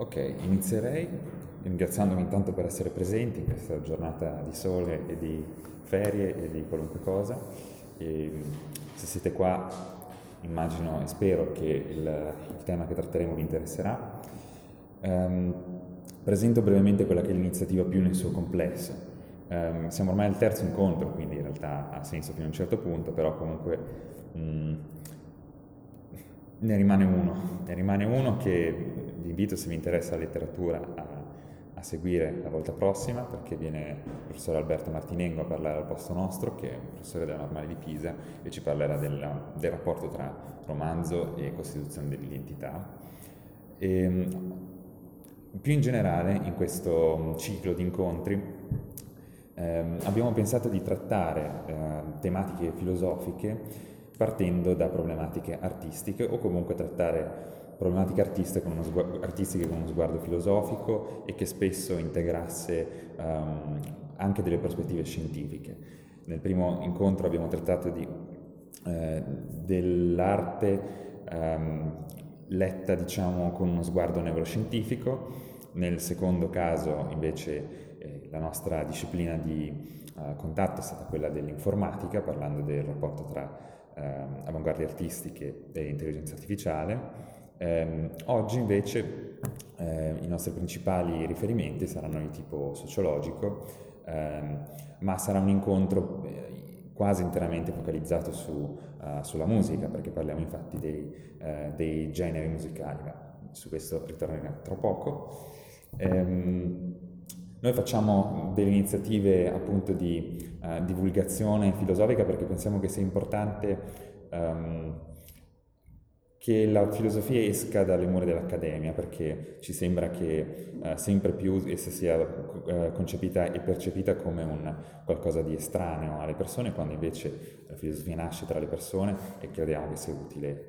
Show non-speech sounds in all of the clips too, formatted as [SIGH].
ok, inizierei ringraziandomi intanto per essere presenti in questa giornata di sole e di ferie e di qualunque cosa. E se siete qua immagino e spero che il, il tema che tratteremo vi interesserà. Um, presento brevemente quella che è l'iniziativa più nel suo complesso. Um, siamo ormai al terzo incontro, quindi in realtà ha senso fino a un certo punto, però comunque um, ne rimane uno, ne rimane uno che vi invito se vi interessa la letteratura a, a seguire la volta prossima perché viene il professor Alberto Martinengo a parlare al posto nostro che è un professore della Normale di Pisa e ci parlerà del, del rapporto tra romanzo e costituzione dell'identità. E, ehm, più in generale in questo ciclo di incontri eh, abbiamo pensato di trattare eh, tematiche filosofiche partendo da problematiche artistiche o comunque trattare problematiche artistiche con uno sguardo, artistiche con uno sguardo filosofico e che spesso integrasse um, anche delle prospettive scientifiche. Nel primo incontro abbiamo trattato di, eh, dell'arte um, letta diciamo, con uno sguardo neuroscientifico, nel secondo caso invece eh, la nostra disciplina di uh, contatto è stata quella dell'informatica, parlando del rapporto tra eh, avanguardie artistiche e intelligenza artificiale. Eh, oggi invece eh, i nostri principali riferimenti saranno di tipo sociologico, ehm, ma sarà un incontro eh, quasi interamente focalizzato su, uh, sulla musica, perché parliamo infatti dei, uh, dei, generi musicali, ma su questo ritorneremo tra poco. Um, noi facciamo delle iniziative appunto di uh, divulgazione filosofica perché pensiamo che sia importante um, che la filosofia esca dalle mura dell'accademia perché ci sembra che uh, sempre più essa sia uh, concepita e percepita come un qualcosa di estraneo alle persone quando invece la filosofia nasce tra le persone e crediamo che sia utile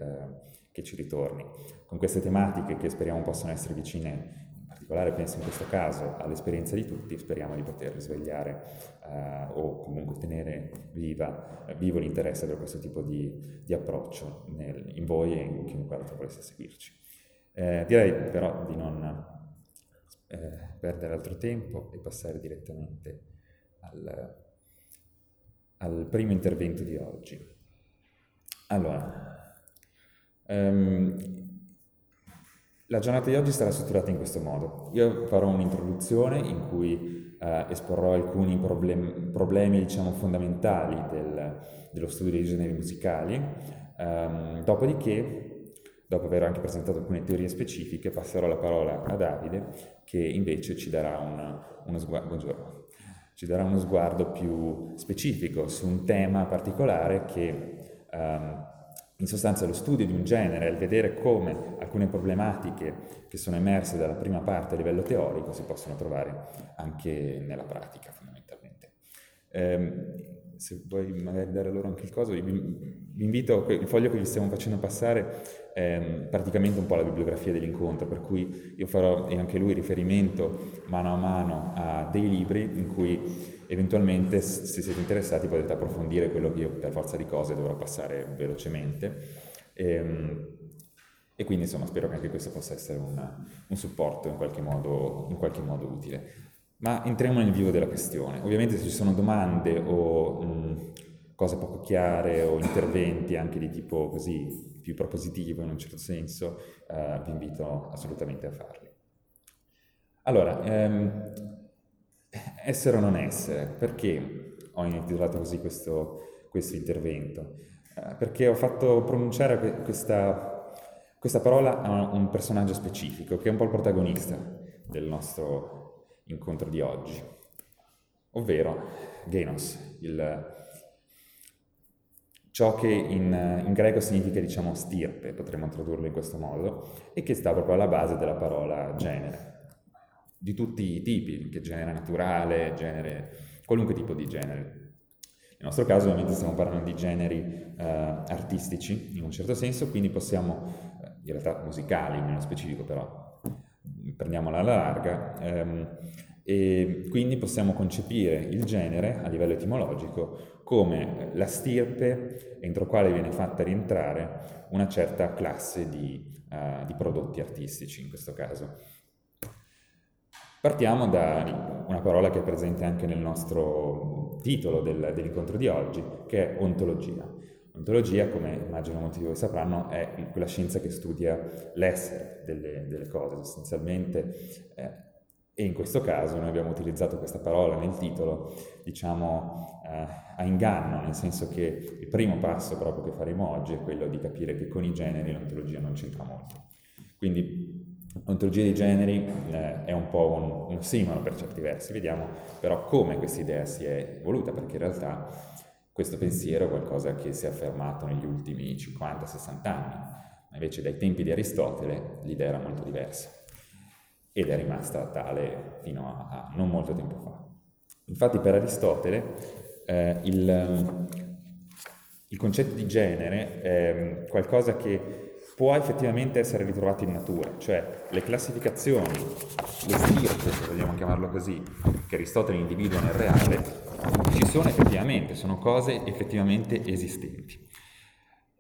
che ci ritorni. Con queste tematiche che speriamo possano essere vicine particolare penso in questo caso all'esperienza di tutti, speriamo di poter risvegliare eh, o comunque tenere viva, eh, vivo l'interesse per questo tipo di, di approccio nel, in voi e in chiunque altro volesse seguirci. Eh, direi però di non eh, perdere altro tempo e passare direttamente al, al primo intervento di oggi. Allora, um, la giornata di oggi sarà strutturata in questo modo. Io farò un'introduzione in cui eh, esporrò alcuni problem- problemi diciamo, fondamentali del, dello studio dei generi musicali, um, dopodiché, dopo aver anche presentato alcune teorie specifiche, passerò la parola a Davide che invece ci darà, una, uno, sguardo, ci darà uno sguardo più specifico su un tema particolare che... Um, in sostanza lo studio di un genere, il vedere come alcune problematiche che sono emerse dalla prima parte a livello teorico si possono trovare anche nella pratica fondamentalmente. Eh, se vuoi magari dare loro anche il coso, vi, vi invito, il foglio che vi stiamo facendo passare è praticamente un po' la bibliografia dell'incontro, per cui io farò e anche lui riferimento mano a mano a dei libri in cui Eventualmente, se siete interessati, potete approfondire quello che io per forza di cose dovrò passare velocemente. E, ehm, e quindi, insomma, spero che anche questo possa essere una, un supporto in qualche, modo, in qualche, modo, utile. Ma entriamo nel vivo della questione. Ovviamente se ci sono domande o mh, cose poco chiare o interventi anche di tipo così più propositivo in un certo senso, eh, vi invito assolutamente a farli. Allora, ehm, essere o non essere, perché ho intitolato così questo, questo intervento? Eh, perché ho fatto pronunciare questa, questa parola a un personaggio specifico, che è un po' il protagonista del nostro incontro di oggi, ovvero Genos, il, ciò che in, in, greco significa diciamo stirpe, potremmo tradurlo in questo modo, e che sta proprio alla base della parola genere di tutti i tipi, che genere naturale, genere, qualunque tipo di genere. Nel nostro caso ovviamente stiamo parlando di generi eh, artistici in un certo senso, quindi possiamo, eh, in realtà musicali nello specifico però, prendiamola alla larga, ehm, e quindi possiamo concepire il genere a livello etimologico come la stirpe entro quale viene fatta rientrare una certa classe di, uh, di prodotti artistici in questo caso. Partiamo da una parola che è presente anche nel nostro titolo del, dell'incontro di oggi, che è ontologia. Ontologia, come immagino molti di voi sapranno, è quella scienza che studia l'essere delle, delle cose, sostanzialmente. Eh, e in questo caso noi abbiamo utilizzato questa parola nel titolo, diciamo, eh, a inganno, nel senso che il primo passo proprio che faremo oggi è quello di capire che con i generi l'ontologia non c'entra molto. Quindi Ontologia dei generi eh, è un po' un, un simolo per certi versi, vediamo però come questa idea si è evoluta, perché in realtà questo pensiero è qualcosa che si è affermato negli ultimi 50-60 anni, invece dai tempi di Aristotele l'idea era molto diversa ed è rimasta tale fino a, a non molto tempo fa. Infatti per Aristotele eh, il, il concetto di genere è qualcosa che può effettivamente essere ritrovato in natura, cioè le classificazioni, le stirpe, se vogliamo chiamarlo così, che Aristotele individua nel reale, ci sono effettivamente, sono cose effettivamente esistenti.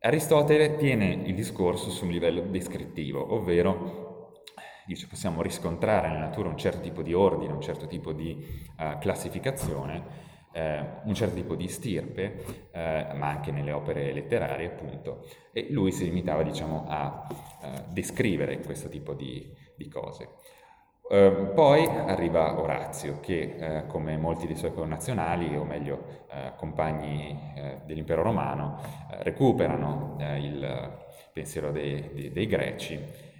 Aristotele tiene il discorso su un livello descrittivo, ovvero dice possiamo riscontrare nella natura un certo tipo di ordine, un certo tipo di uh, classificazione, eh, un certo tipo di stirpe, eh, ma anche nelle opere letterarie, appunto, e lui si limitava, diciamo, a eh, descrivere questo tipo di, di cose. Uh, poi arriva Orazio, che uh, come molti dei suoi connazionali, o meglio uh, compagni dell'impero romano, recuperano il pensiero dei, dei, dei, greci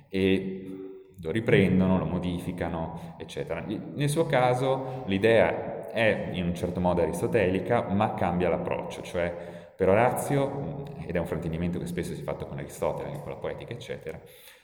e lo riprendono, lo modificano, eccetera. Nel suo caso l'idea è in un certo modo aristotelica, ma cambia l'approccio, cioè per Orazio, ed è un fraintendimento che spesso si è fatto con Aristotele, con la poetica, eccetera,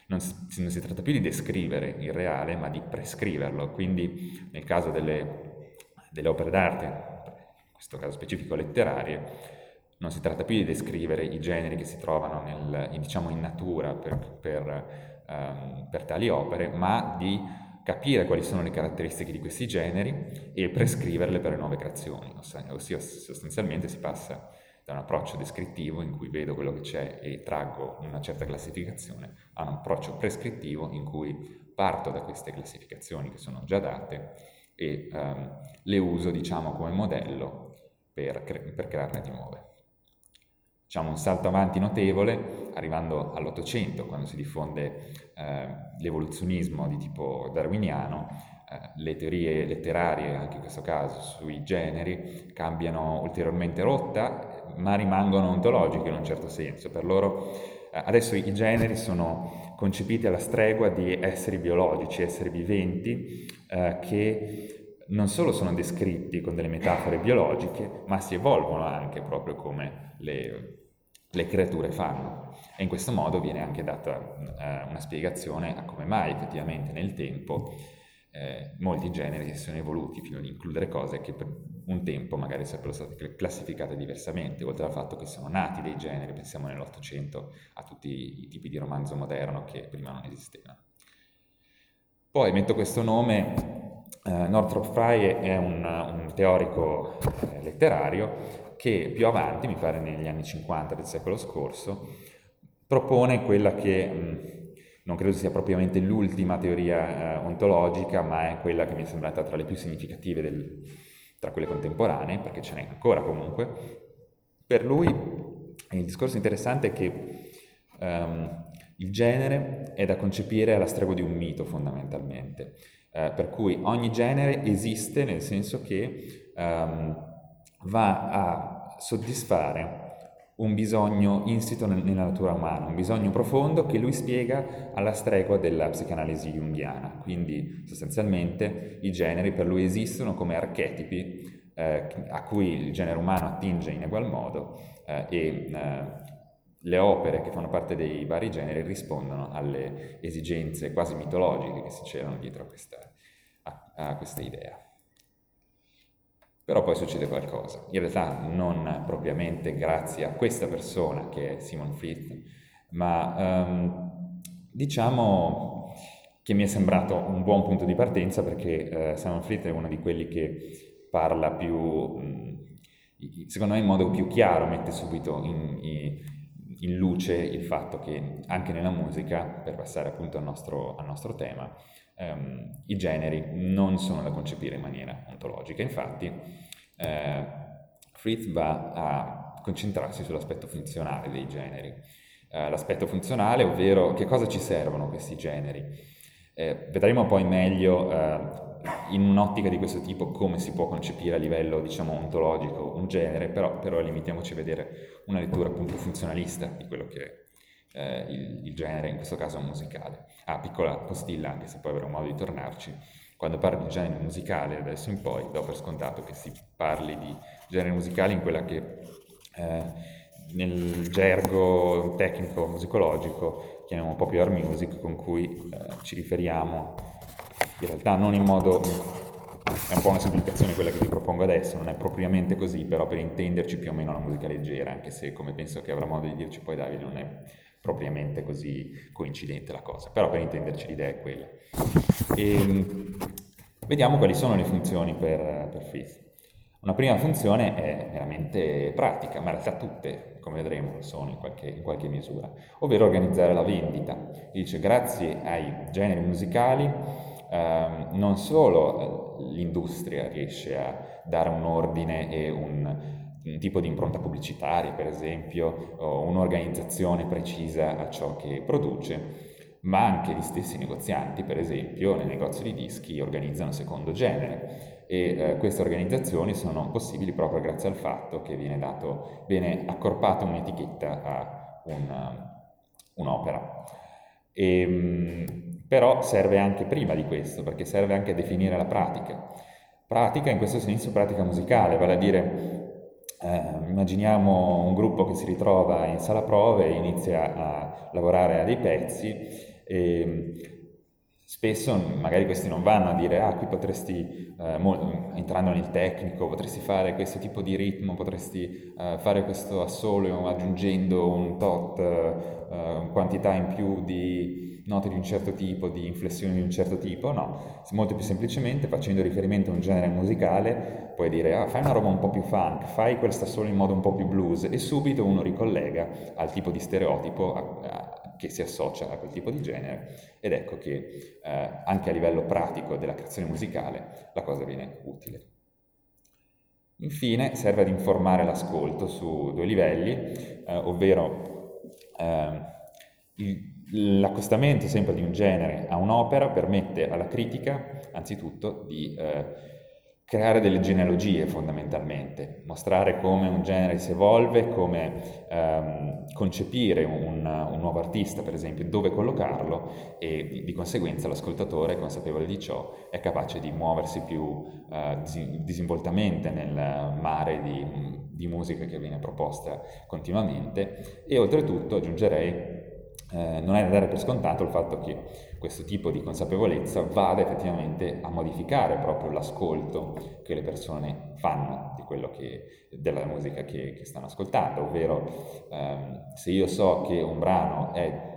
non si, non si, tratta più di descrivere il reale, ma di prescriverlo. Quindi nel caso delle, delle opere d'arte, in questo caso specifico letterarie, non si tratta più di descrivere i generi che si trovano nel, diciamo, in natura per, per, um, per tali opere, ma di capire quali sono le caratteristiche di questi generi e prescriverle per le nuove creazioni, ossia sostanzialmente si passa da un approccio descrittivo in cui vedo quello che c'è e traggo una certa classificazione a un approccio prescrittivo in cui parto da queste classificazioni che sono già date e um, le uso diciamo come modello per, cre- per crearne di nuove diciamo, un salto avanti notevole, arrivando all'Ottocento, quando si diffonde eh, l'evoluzionismo di tipo darwiniano, eh, le teorie letterarie, anche in questo caso, sui generi, cambiano ulteriormente rotta, ma rimangono ontologiche in un certo senso. Per loro eh, adesso i generi sono concepiti alla stregua di esseri biologici, esseri viventi, eh, che non solo sono descritti con delle metafore biologiche, ma si evolvono anche proprio come le, le creature fanno. E in questo modo viene anche data uh, una spiegazione a come mai effettivamente nel tempo eh, molti generi si sono evoluti fino ad includere cose che per un tempo magari sarebbero state classificate diversamente, oltre al fatto che sono nati dei generi, pensiamo nell'Ottocento a tutti i tipi di romanzo moderno che prima non esistevano. Poi metto questo nome Uh, Northrop Frye è un, un teorico eh, letterario che più avanti, mi pare negli anni 50 del secolo scorso, propone quella che mh, non credo sia propriamente l'ultima teoria eh, ontologica, ma è quella che mi è sembrata tra le più significative del, tra quelle contemporanee, perché ce n'è ancora comunque. Per lui il discorso interessante è che um, il genere è da concepire alla stregua di un mito fondamentalmente eh, per cui ogni genere esiste nel senso che um, va a soddisfare un bisogno insito nella natura umana, un bisogno profondo che lui spiega alla stregua della psicanalisi junghiana. Quindi sostanzialmente i generi per lui esistono come archetipi eh, a cui il genere umano attinge in egual modo eh, e eh, le opere che fanno parte dei vari generi rispondono alle esigenze quasi mitologiche che si c'erano dietro a questa, a, questa idea. Però poi succede qualcosa, in realtà non propriamente grazie a questa persona che è Simon Fleet, ma um, diciamo che mi è sembrato un buon punto di partenza perché uh, Simon Fleet è uno di quelli che parla più, um, secondo me in modo più chiaro, mette subito in, in in luce il fatto che anche nella musica, per passare appunto al nostro, al nostro tema, ehm, i generi non sono da concepire in maniera ontologica. Infatti, eh, Fritz va a concentrarsi sull'aspetto funzionale dei generi. Eh, l'aspetto funzionale, ovvero che cosa ci servono questi generi. Eh, vedremo poi meglio eh, in un'ottica di questo tipo come si può concepire a livello diciamo ontologico un genere, però, però limitiamoci a vedere una lettura appunto funzionalista di quello che eh, il, il, genere, in questo caso musicale. Ah, piccola postilla, anche se poi avremo modo di tornarci, quando parlo di genere musicale adesso in poi do per scontato che si parli di genere musicale in quella che eh, nel gergo tecnico musicologico chiamiamo popular music, con cui eh, ci riferiamo in realtà non in modo è un po' una semplificazione quella che vi propongo adesso, non è propriamente così, però per intenderci più o meno la musica leggera, anche se come penso che avrà modo di dirci poi Davide non è propriamente così coincidente la cosa, però per intenderci l'idea è quella. E, ehm, vediamo quali sono le funzioni per, per Fizz. Una prima funzione è veramente pratica, ma in realtà tutte, come vedremo, sono in qualche, in qualche misura, ovvero organizzare la vendita. Dice, grazie ai generi musicali ehm, non solo eh, l'industria riesce a dare un ordine e un tipo di impronta pubblicitaria, per esempio, o un'organizzazione precisa a ciò che produce, ma anche gli stessi negozianti, per esempio, nei negozi di dischi organizzano secondo genere e eh, queste organizzazioni sono possibili proprio grazie al fatto che viene, dato, viene accorpata un'etichetta a un, un'opera. E, ehm, però serve anche prima di questo, perché serve anche a definire la pratica. Pratica in questo senso pratica musicale, vale a dire, eh, immaginiamo un gruppo che si ritrova in sala prove e inizia a lavorare a dei pezzi e spesso magari questi non vanno a dire ah qui potresti, eh, mo- entrando nel tecnico, potresti fare questo tipo di ritmo, potresti eh, fare questo assolo aggiungendo un tot, eh, quantità in più di note di un certo tipo, di inflessioni di un certo tipo, no, molto più semplicemente facendo riferimento a un genere musicale puoi dire ah, fai una roba un po' più funk, fai questa solo in modo un po' più blues e subito uno ricollega al tipo di stereotipo a, a, che si associa a quel tipo di genere ed ecco che eh, anche a livello pratico della creazione musicale la cosa viene utile. Infine serve ad informare l'ascolto su due livelli, eh, ovvero eh, il L'accostamento sempre di un genere a un'opera permette alla critica, anzitutto, di eh, creare delle genealogie fondamentalmente, mostrare come un genere si evolve, come ehm, concepire un, un, nuovo artista, per esempio, dove collocarlo e di conseguenza l'ascoltatore, consapevole di ciò, è capace di muoversi più eh, disinvoltamente nel mare di, di musica che viene proposta continuamente. E oltretutto aggiungerei eh, non è da dare per scontato il fatto che questo tipo di consapevolezza vada effettivamente a modificare proprio l'ascolto che le persone fanno che, della musica che, che stanno ascoltando, ovvero ehm, se io so che un brano è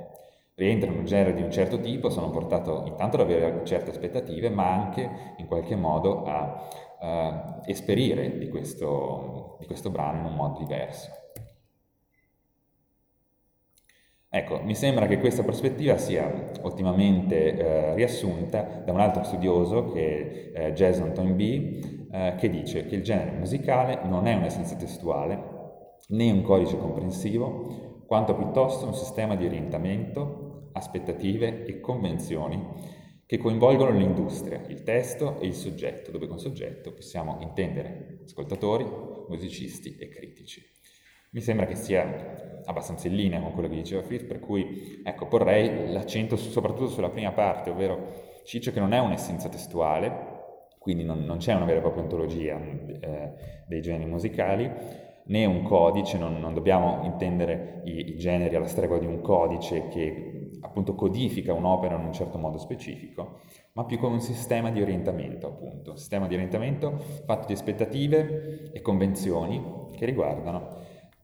rientra in un genere di un certo tipo, sono portato intanto ad avere certe aspettative, ma anche in qualche modo a uh, esperire di questo, di questo brano in un modo diverso. Ecco, mi sembra che questa prospettiva sia ottimamente eh, riassunta da un altro studioso che è eh, Jason Toynbee, eh, che dice che il genere musicale non è un'essenza testuale né un codice comprensivo, quanto piuttosto un sistema di orientamento, aspettative e convenzioni che coinvolgono l'industria, il testo e il soggetto, dove con soggetto possiamo intendere ascoltatori, musicisti e critici. Mi sembra che sia abbastanza in linea con quello che diceva Fritz, per cui ecco, porrei l'accento soprattutto sulla prima parte, ovvero ci dice che non è un'essenza testuale, quindi non, non c'è una vera e propria ontologia eh, dei generi musicali, né un codice, non, non dobbiamo intendere i, i, generi alla stregua di un codice che appunto codifica un'opera in un certo modo specifico, ma più come un sistema di orientamento, appunto, un sistema di orientamento fatto di aspettative e convenzioni che riguardano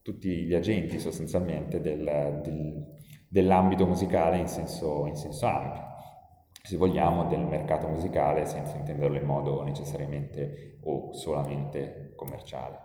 tutti gli agenti sostanzialmente del, del, dell'ambito musicale in senso, in senso ampio, se vogliamo del mercato musicale senza intenderlo in modo necessariamente o solamente commerciale.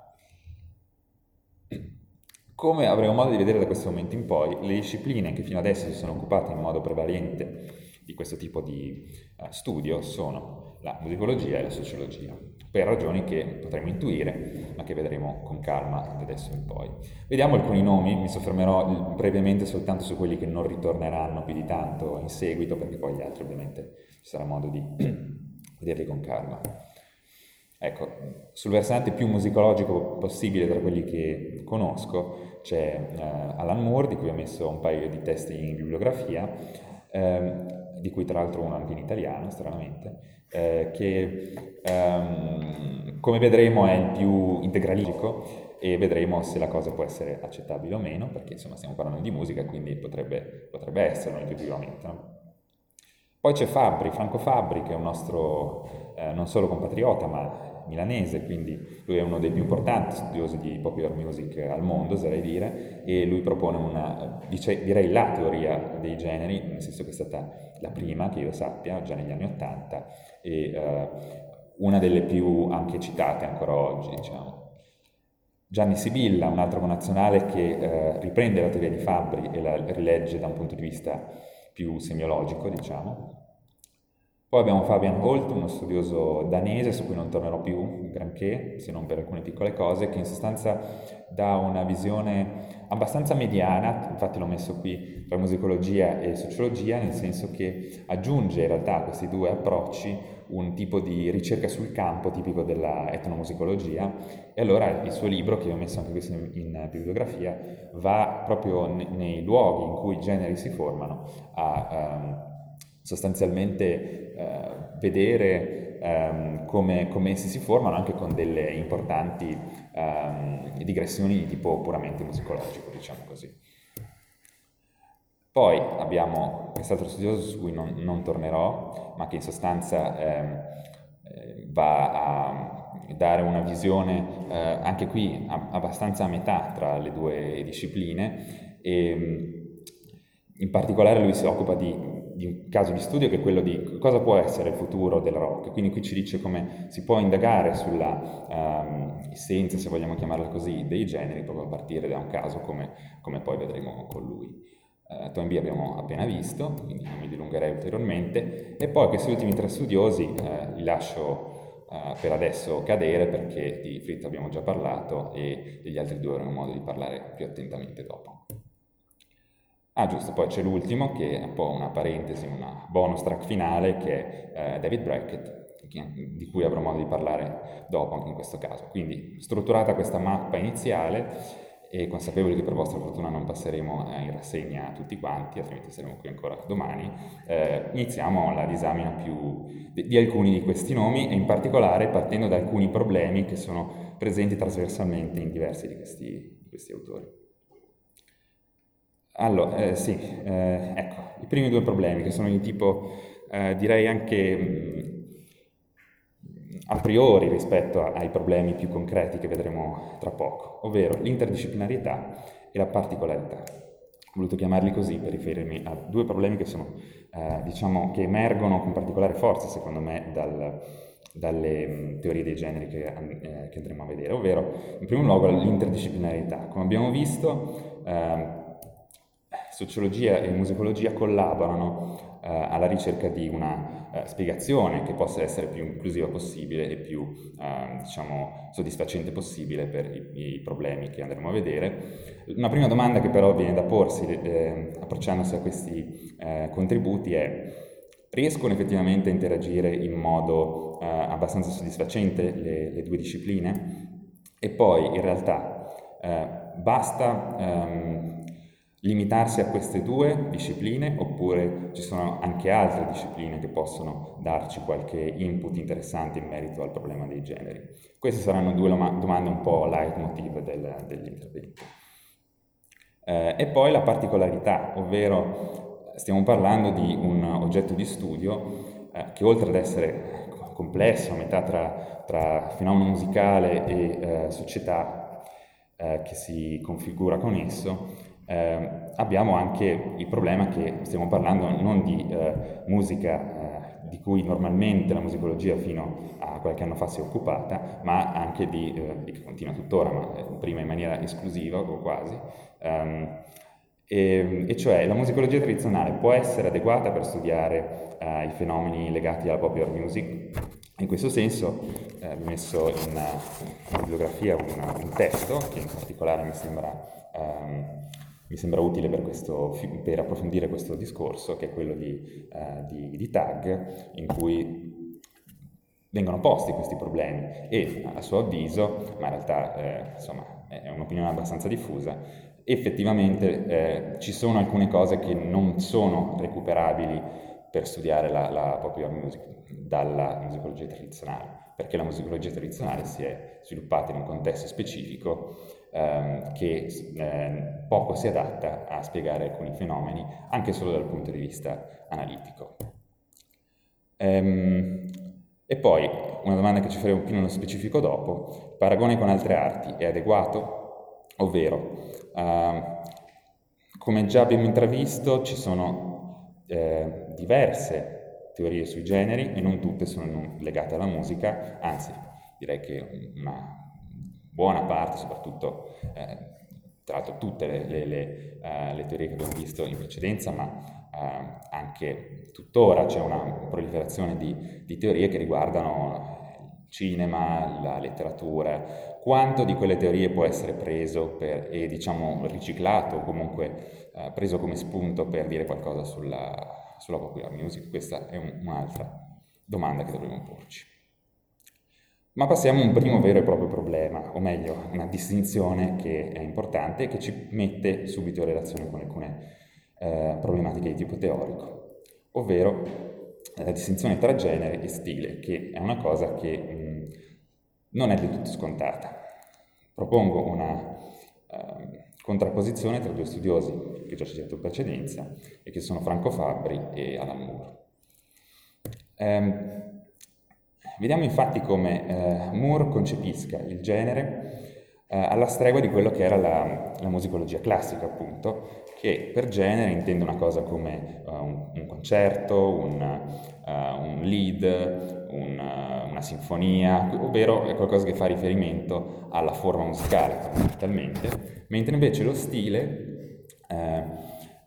Come avremo modo di vedere da questo momento in poi, le discipline che fino adesso si sono occupate in modo prevalente di questo tipo di uh, studio sono la musicologia e la sociologia, per ragioni che potremo intuire, ma che vedremo con calma da adesso in poi. Vediamo alcuni nomi, mi soffermerò brevemente soltanto su quelli che non ritorneranno più di tanto in seguito, perché poi gli altri ovviamente ci sarà modo di [CLEARS THROAT] vederli con calma. Ecco, sul versante più musicologico possibile tra quelli che conosco c'è uh, Alan Moore, di cui ho messo un paio di testi in bibliografia, ehm, di cui tra l'altro uno anche in italiano, stranamente, eh, che ehm, come vedremo è il più integralistico e vedremo se la cosa può essere accettabile o meno, perché insomma stiamo parlando di musica, quindi potrebbe, potrebbe esserlo intuitivamente. No? Poi c'è Fabri, Franco Fabri, che è un nostro eh, non solo compatriota, ma milanese, quindi lui è uno dei più importanti studiosi di popular music al mondo, oserei dire, e lui propone una, dice, direi la teoria dei generi, nel senso che è stata la prima che io sappia, già negli anni Ottanta, e uh, una delle più anche citate ancora oggi, diciamo. Gianni Sibilla, un altro connazionale che uh, riprende la teoria di Fabri e la rilegge da un punto di vista più semiologico, diciamo, poi abbiamo Fabian Holt, uno studioso danese su cui non tornerò più granché, se non per alcune piccole cose, che in sostanza dà una visione abbastanza mediana, infatti l'ho messo qui tra musicologia e sociologia, nel senso che aggiunge in realtà a questi due approcci un tipo di ricerca sul campo tipico della etnomusicologia. E allora il suo libro, che ho messo anche questo in, bibliografia, va proprio nei luoghi in cui i generi si formano a... Um, sostanzialmente eh, vedere ehm, come, come, essi si formano anche con delle importanti ehm, digressioni di tipo puramente musicologico, diciamo così. Poi abbiamo quest'altro studioso su cui non, non tornerò, ma che in sostanza ehm, eh, va a dare una visione eh, anche qui a, abbastanza a metà tra le due discipline e in particolare lui si occupa di di caso di studio che è quello di cosa può essere il futuro del rock. Quindi qui ci dice come si può indagare sulla um, essenza, se vogliamo chiamarla così, dei generi, proprio a partire da un caso come, come poi vedremo con lui. Uh, eh, Toynbee abbiamo appena visto, quindi non mi dilungherei ulteriormente. E poi questi ultimi tre studiosi uh, li lascio uh, per adesso cadere perché di Fritz abbiamo già parlato e degli altri due avremo modo di parlare più attentamente dopo. Ah giusto, poi c'è l'ultimo che è un po' una parentesi, una bonus track finale che è eh, David Brackett, di cui avrò modo di parlare dopo anche in questo caso. Quindi strutturata questa mappa iniziale e consapevoli che per vostra fortuna non passeremo eh, in rassegna tutti quanti, altrimenti saremo qui ancora domani, eh, iniziamo la disamina più di, di, alcuni di questi nomi e in particolare partendo da alcuni problemi che sono presenti trasversalmente in diversi di questi, di questi autori. Allora, eh, sì, eh, ecco, i primi due problemi che sono di tipo, eh, direi anche mh, mm, a priori rispetto ai problemi più concreti che vedremo tra poco, ovvero l'interdisciplinarietà e la particolarità. Ho voluto chiamarli così per riferirmi a due problemi che, sono, eh, diciamo, che emergono con particolare forza, secondo me, dal, dalle mm, teorie dei generi che, eh, che, andremo a vedere, ovvero in primo luogo l'interdisciplinarità. Come abbiamo visto, eh, sociologia e musicologia collaborano eh, alla ricerca di una eh, spiegazione che possa essere più inclusiva possibile e più eh, diciamo, soddisfacente possibile per i, i, problemi che andremo a vedere. Una prima domanda che però viene da porsi eh, approcciandosi a questi eh, contributi è riescono effettivamente a interagire in modo eh, abbastanza soddisfacente le, le, due discipline? E poi in realtà basta ehm, limitarsi a queste due discipline oppure ci sono anche altre discipline che possono darci qualche input interessante in merito al problema dei generi? Queste saranno due domande un po' leitmotiv del, dell'intervento. Eh, e poi la particolarità, ovvero stiamo parlando di un oggetto di studio eh, che oltre ad essere complesso, a metà tra, tra fenomeno musicale e eh, società eh, che si configura con esso, eh, abbiamo anche il problema che stiamo parlando non di eh, musica eh, di cui normalmente la musicologia fino a qualche anno fa si è occupata, ma anche di, eh, che continua tuttora, ma eh, prima in maniera esclusiva o quasi, um, e, e, cioè la musicologia tradizionale può essere adeguata per studiare uh, i fenomeni legati alla popular music. In questo senso eh, ho messo in, in bibliografia un, un, testo che in particolare mi sembra um, mi sembra utile per, questo, per, approfondire questo discorso, che è quello di, uh, di, di Tag, in cui vengono posti questi problemi e a suo avviso, ma in realtà eh, insomma, è un'opinione abbastanza diffusa, effettivamente eh, ci sono alcune cose che non sono recuperabili per studiare la, la popular music dalla musicologia tradizionale, perché la musicologia tradizionale si è sviluppata in un contesto specifico ehm, che eh, poco si adatta a spiegare alcuni fenomeni, anche solo dal punto di vista analitico. Ehm, e poi una domanda che ci faremo più nello specifico dopo, il paragone con altre arti è adeguato? Ovvero, ehm, come già abbiamo intravisto, ci sono eh, diverse teorie sui generi e non tutte sono legate alla musica, anzi direi che una buona parte, soprattutto eh, tra l'altro tutte le, le, le, uh, le, teorie che abbiamo visto in precedenza, ma uh, anche tuttora c'è una proliferazione di, di, teorie che riguardano il cinema, la letteratura, quanto di quelle teorie può essere preso per, e diciamo riciclato o comunque uh, preso come spunto per dire qualcosa sulla, sulla popular music, questa è un, un'altra domanda che dovremmo porci. Ma passiamo a un primo vero e proprio problema, o meglio, una distinzione che è importante e che ci mette subito in relazione con alcune eh, problematiche di tipo teorico, ovvero la distinzione tra genere e stile, che è una cosa che mh, non è del tutto scontata. Propongo una eh, contrapposizione tra due studiosi che già citato in precedenza e che sono Franco Fabbri e Alan Moore. Eh, Vediamo infatti come eh, Moore concepisca il genere eh, alla stregua di quello che era la, la, musicologia classica, appunto, che per genere intende una cosa come uh, un, un, concerto, un, uh, un lead, un, uh, una sinfonia, ovvero è qualcosa che fa riferimento alla forma musicale, fondamentalmente, mentre invece lo stile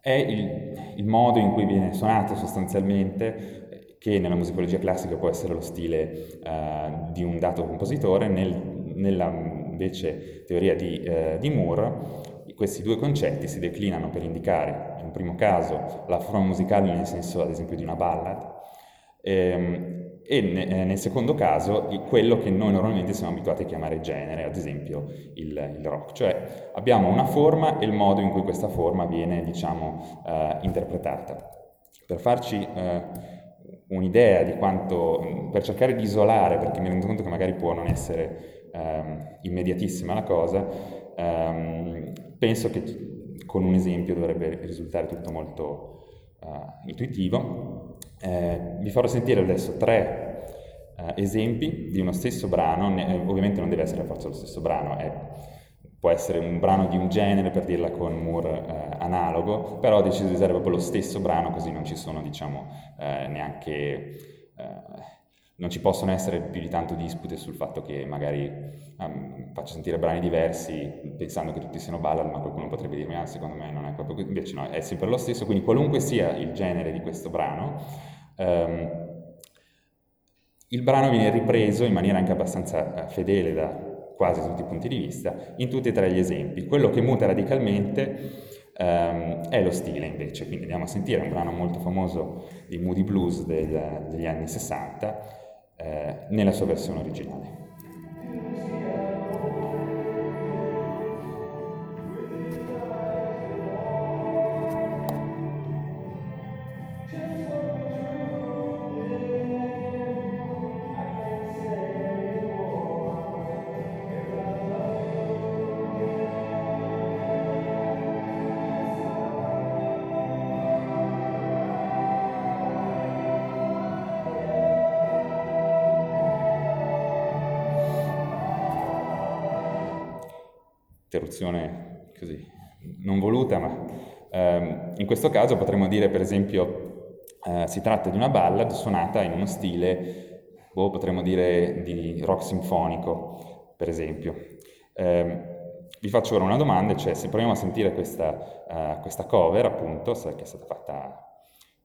è il, il modo in cui viene suonato sostanzialmente che nella musicologia classica può essere lo stile uh, di un dato compositore, nel, nella invece teoria di, uh, di, Moore questi due concetti si declinano per indicare, in primo caso, la forma musicale nel senso ad esempio di una ballad, ehm, e ne, eh, nel secondo caso quello che noi normalmente siamo abituati a chiamare genere, ad esempio il, il, rock, cioè abbiamo una forma e il modo in cui questa forma viene, diciamo, uh, interpretata. Per farci un'idea di quanto, per cercare di isolare, perché mi rendo conto che magari può non essere um, immediatissima la cosa, um, penso che con un esempio dovrebbe risultare tutto molto uh, intuitivo. Eh, vi farò sentire adesso tre uh, esempi di uno stesso brano, ne, ovviamente non deve essere a forza lo stesso brano, è può essere un brano di un genere, per dirla con Moore, eh, analogo, però ho deciso di usare proprio lo stesso brano, così non ci sono, diciamo, eh, neanche... Eh, non ci possono essere più di tanto dispute sul fatto che magari um, faccio sentire brani diversi pensando che tutti siano ballad, ma qualcuno potrebbe dirmi, ah, secondo me non è proprio così, invece no, è sempre lo stesso, quindi qualunque sia il genere di questo brano, um, il brano viene ripreso in maniera anche abbastanza eh, fedele da quasi tutti i punti di vista, in tutti e tre gli esempi. Quello che muta radicalmente ehm, è lo stile invece, quindi andiamo a sentire un brano molto famoso di Moody Blues del, degli anni 60 eh, nella sua versione originale. Interruzione così non voluta, ma ehm, in questo caso potremmo dire per esempio eh, si tratta di una ballad suonata in uno stile, boh, potremmo dire di rock sinfonico, per esempio. Eh, vi faccio ora una domanda, cioè se proviamo a sentire questa, uh, questa cover, appunto, che è stata fatta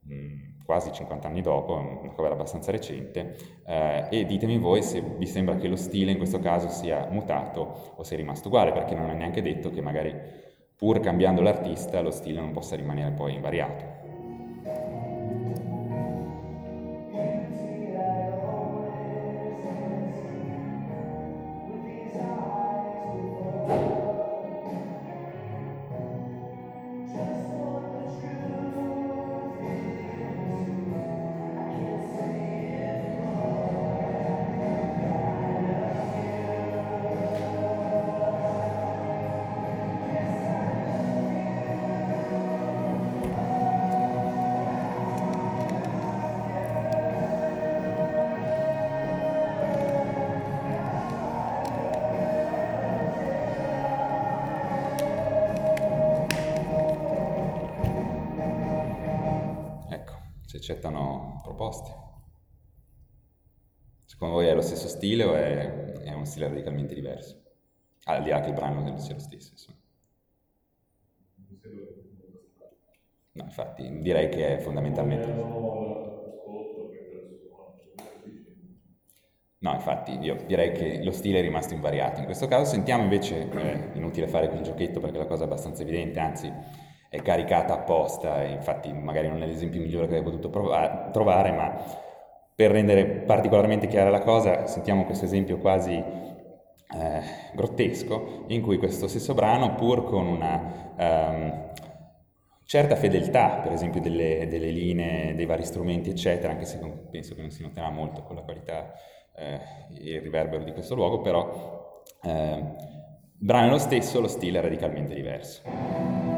mh, mm, quasi 50 anni dopo, una cover abbastanza recente, uh, e ditemi voi se vi sembra che lo stile in questo caso sia mutato o sia rimasto uguale, perché non è neanche detto che magari pur cambiando l'artista lo stile non possa rimanere poi invariato. Accettano proposte. Secondo voi è lo stesso stile o è, è uno stile radicalmente diverso? Al di là che il brano sia lo stesso, insomma. No, infatti, direi che è fondamentalmente... No, infatti, io direi che lo stile è rimasto invariato. In questo caso sentiamo invece, eh, inutile fare qui il giochetto perché la cosa è abbastanza evidente, anzi è caricata apposta, infatti magari non è l'esempio migliore che hai potuto provare, trovare, ma per rendere particolarmente chiara la cosa, sentiamo questo esempio quasi eh, grottesco, in cui questo stesso brano, pur con una um, certa fedeltà, per esempio delle, delle, linee, dei vari strumenti, eccetera, anche se penso che non si noterà molto con la qualità eh, e il riverbero di questo luogo, però eh, brano è lo stesso, lo stile è radicalmente diverso.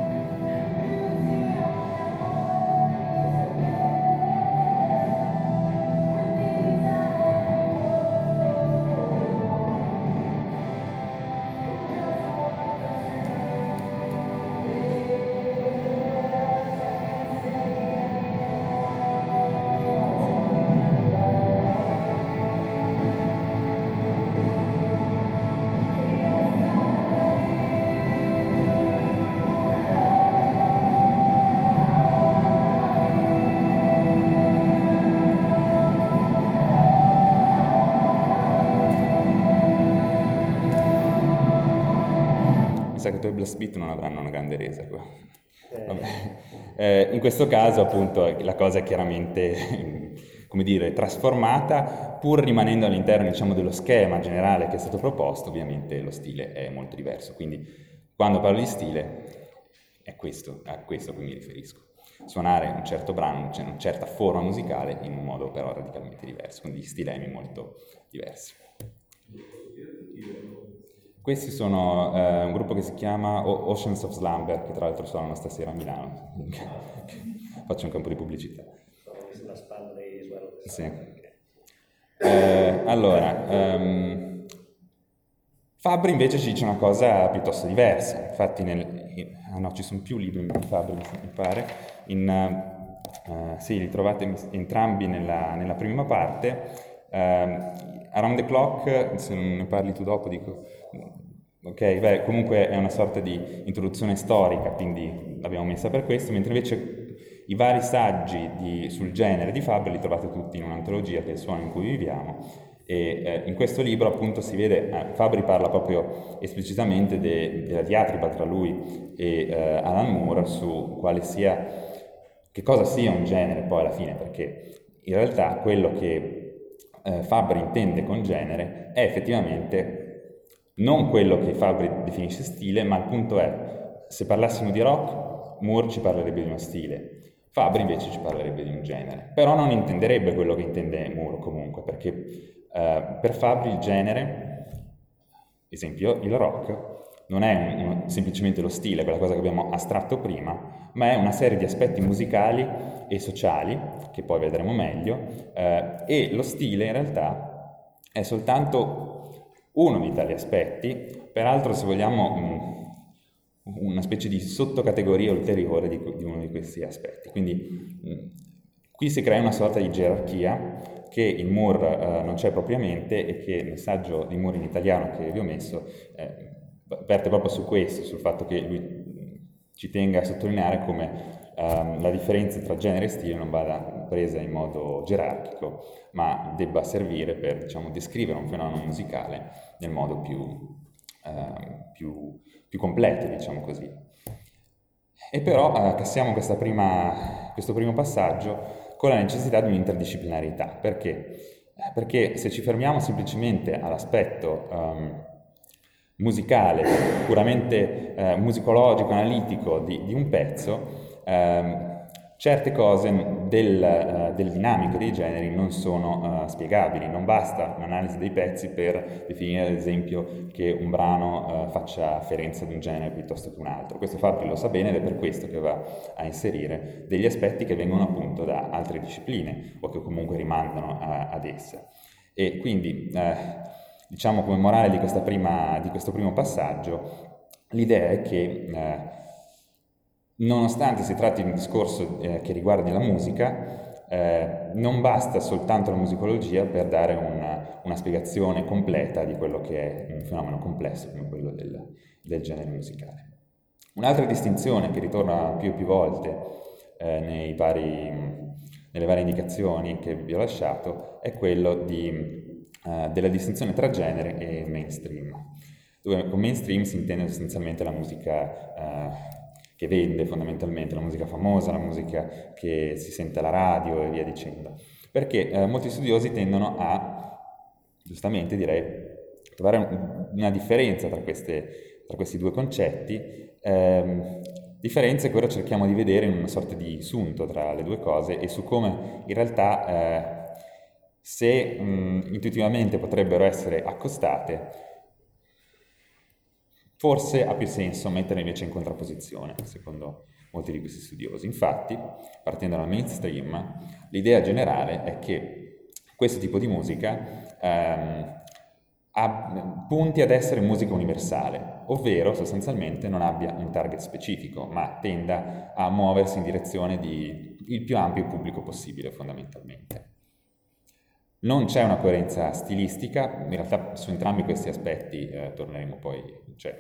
Questo caso appunto la cosa è chiaramente [LAUGHS] come dire, trasformata pur rimanendo all'interno diciamo, dello schema generale che è stato proposto, ovviamente lo stile è molto diverso. Quindi quando parlo di stile è questo, a questo che mi riferisco. Suonare un certo brano, una certa forma musicale in un modo però radicalmente diverso, con degli stilemi molto diversi. Questi sono eh, un gruppo che si chiama Oceans of Slumber, che tra l'altro suonano stasera a Milano. [LAUGHS] Faccio un po' di pubblicità. Sulla spalla dei Sì. Eh, allora, um, Fabri invece ci dice una cosa piuttosto diversa. Infatti, nel, in, ah no, ci sono più libri di Fabri, mi pare. In, uh, sì, li trovate entrambi nella, nella prima parte. Uh, Around the Clock, se non ne parli tu dopo, dico Ok, beh, comunque è una sorta di introduzione storica, quindi l'abbiamo messa per questo, mentre invece i vari saggi di, sul genere di Faber li trovate tutti in un'antologia che è il suono in cui viviamo e eh, in questo libro appunto si vede, eh, Fabri parla proprio esplicitamente de, della diatriba tra lui e eh, Alan Moore su quale sia, che cosa sia un genere poi alla fine, perché in realtà quello che eh, Fabri intende con genere è effettivamente non quello che Fabri definisce stile, ma il punto è, se parlassimo di rock, Moore ci parlerebbe di uno stile, Fabri invece ci parlerebbe di un genere, però non intenderebbe quello che intende Moore comunque, perché eh, per Fabri il genere, esempio il rock, non è un, semplicemente lo stile, quella cosa che abbiamo astratto prima, ma è una serie di aspetti musicali e sociali, che poi vedremo meglio, eh, e lo stile in realtà è soltanto uno di tali aspetti, peraltro se vogliamo una specie di sottocategoria ulteriore di, uno di questi aspetti. Quindi Qui si crea una sorta di gerarchia che in Moore eh, non c'è propriamente e che il messaggio di Moore in italiano che vi ho messo eh, verte proprio su questo, sul fatto che lui ci tenga a sottolineare come ehm, la differenza tra genere e stile non vada presa in modo gerarchico, ma debba servire per diciamo, descrivere un fenomeno musicale nel modo più, eh, più, più completo, diciamo così. E però eh, cassiamo questo primo passaggio con la necessità di un'interdisciplinarietà. Perché? Perché se ci fermiamo semplicemente all'aspetto um, musicale, puramente eh, musicologico, analitico di, di un pezzo, ehm, certe cose del, uh, del, dinamico dei generi non sono uh, spiegabili, non basta un'analisi dei pezzi per definire ad esempio che un brano uh, faccia afferenza di un genere piuttosto che un altro. Questo Fabri lo sa bene ed è per questo che va a inserire degli aspetti che vengono appunto da altre discipline o che comunque rimandano a, ad esse. E quindi diciamo come morale di, prima, di, questo primo passaggio, l'idea è che nonostante si tratti di un discorso eh, che riguardi la musica, eh, non basta soltanto la musicologia per dare una, una, spiegazione completa di quello che è un fenomeno complesso come quello del, del genere musicale. Un'altra distinzione che ritorna più e più volte eh, vari, nelle varie indicazioni che vi ho lasciato è quello di eh, della distinzione tra genere e mainstream, dove con mainstream si intende sostanzialmente la musica uh, che vende fondamentalmente, la musica famosa, la musica che si sente alla radio e via dicendo. Perché uh, molti studiosi tendono a, giustamente direi, trovare una differenza tra, queste, tra questi due concetti, ehm, differenze che ora cerchiamo di vedere in una sorta di sunto tra le due cose e su come in realtà se mh, mm, intuitivamente potrebbero essere accostate, forse ha più senso metterle invece in contrapposizione, secondo molti di questi studiosi. Infatti, partendo dal mainstream, l'idea generale è che questo tipo di musica ehm, ha, punti ad essere musica universale, ovvero sostanzialmente non abbia un target specifico, ma tenda a muoversi in direzione di il più ampio pubblico possibile fondamentalmente. Non c'è una coerenza stilistica, in realtà su entrambi questi aspetti eh, torneremo poi, cioè,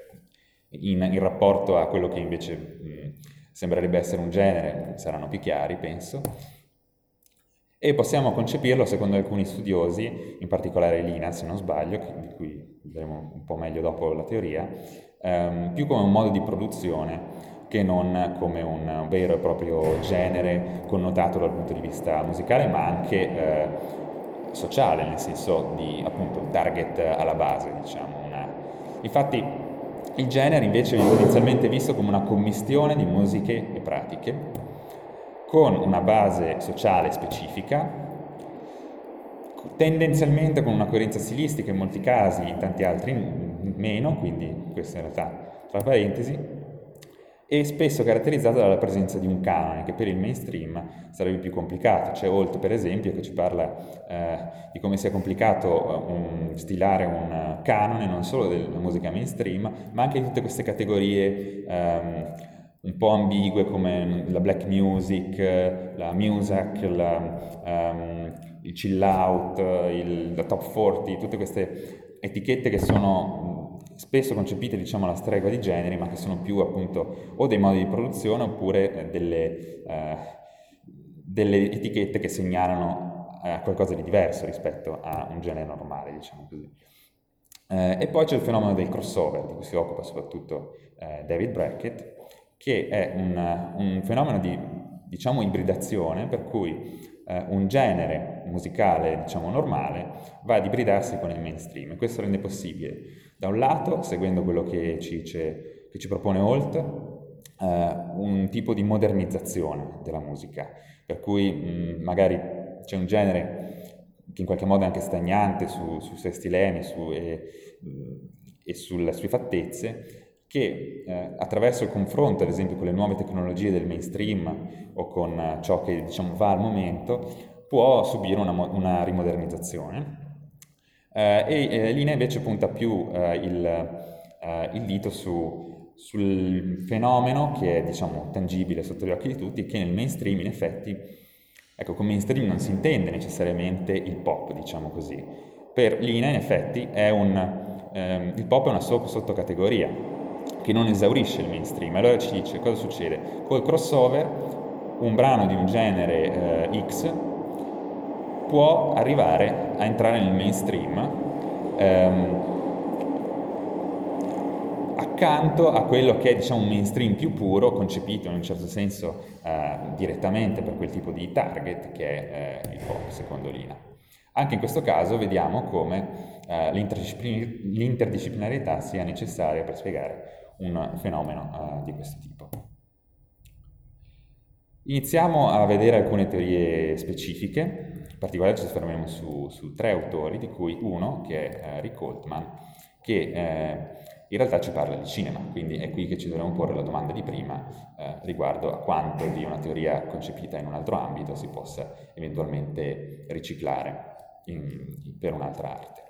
in, in, rapporto a quello che invece mh, sembrerebbe essere un genere, saranno più chiari, penso. E possiamo concepirlo, secondo alcuni studiosi, in particolare Lina, se non sbaglio, di cui vedremo un po' meglio dopo la teoria, ehm, più come un modo di produzione che non come un vero e proprio genere connotato dal punto di vista musicale, ma anche eh, sociale, nel senso di appunto target alla base, diciamo. Una... Infatti il genere invece viene inizialmente visto come una commistione di musiche e pratiche con una base sociale specifica, tendenzialmente con una coerenza stilistica in molti casi, in tanti altri meno, quindi questo in realtà tra parentesi, e spesso caratterizzata dalla presenza di un canone che per il mainstream sarebbe più complicato. C'è Holt per esempio che ci parla eh, di come sia complicato eh, un, stilare un canone non solo della musica mainstream ma anche di tutte queste categorie ehm, un po' ambigue come la black music, la music, la, um, il chill out, il, la top 40, tutte queste etichette che sono spesso concepite diciamo alla stregua di generi, ma che sono più appunto o dei modi di produzione oppure eh, delle, eh, delle, etichette che segnalano eh, qualcosa di diverso rispetto a un genere normale, diciamo così. Eh, e poi c'è il fenomeno del crossover, di cui si occupa soprattutto eh, David Brackett, che è un, un fenomeno di diciamo ibridazione per cui eh, un genere musicale, diciamo, normale, va ad ibridarsi con il mainstream. E questo rende possibile, da un lato, seguendo quello che ci, che ci propone Holt, eh, un tipo di modernizzazione della musica, per cui mh, magari c'è un genere che in qualche modo è anche stagnante su, sui suoi stilemi su, e, e sulle sue fattezze, che eh, attraverso il confronto, ad esempio, con le nuove tecnologie del mainstream o con ciò che diciamo, va al momento, può subire una, una rimodernizzazione. Eh, e eh, Linea invece punta più eh, il, eh, il, dito su, sul fenomeno che è diciamo, tangibile sotto gli occhi di tutti, che nel mainstream in effetti Ecco, con mainstream non si intende necessariamente il pop, diciamo così. Per Lina, in effetti, un, ehm, il pop è una sottocategoria che non esaurisce il mainstream. Allora ci dice cosa succede? Col crossover, un brano di un genere eh, X può arrivare a entrare nel mainstream ehm, accanto a quello che è diciamo, un mainstream più puro, concepito in un certo senso eh, direttamente per quel tipo di target che è eh, il pop, secondo Lina. Anche in questo caso vediamo come eh, l'interdisciplinarietà sia necessaria per spiegare un fenomeno eh, di questo tipo. Iniziamo a vedere alcune teorie specifiche, particolare ci soffermeremo su, su tre autori, di cui uno, che è eh, Rick Holtman, che eh, in realtà ci parla di cinema, quindi è qui che ci dovremmo porre la domanda di prima eh, riguardo a quanto di una teoria concepita in un altro ambito si possa eventualmente riciclare in, per un'altra arte.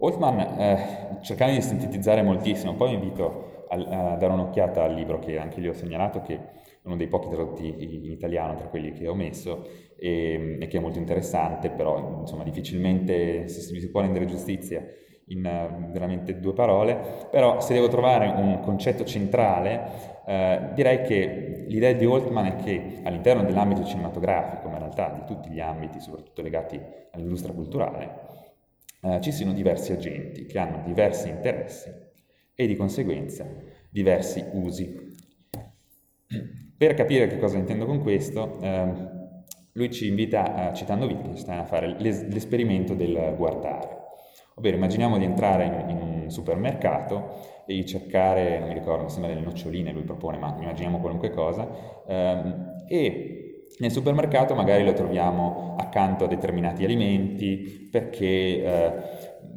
Altman, eh, cercando di sintetizzare moltissimo, poi invito a, a, dare un'occhiata al libro che anche gli ho segnalato, che è uno dei pochi tradotti in italiano tra quelli che ho messo e, e che è molto interessante, però insomma difficilmente si, si può rendere giustizia in uh, veramente due parole, però se devo trovare un concetto centrale, eh, direi che l'idea di Altman è che all'interno dell'ambito cinematografico, ma in realtà di tutti gli ambiti, soprattutto legati all'industria culturale, eh, ci siano diversi agenti che hanno diversi interessi e di conseguenza diversi usi. Per capire che cosa intendo con questo, eh, lui ci invita, citando Wittgenstein, a fare l'esperimento del guardare. Ovvero immaginiamo di entrare in, in, un supermercato e di cercare, non mi ricordo, mi sembra delle noccioline lui propone, ma immaginiamo qualunque cosa, ehm, e nel supermercato magari lo troviamo accanto a determinati alimenti perché eh,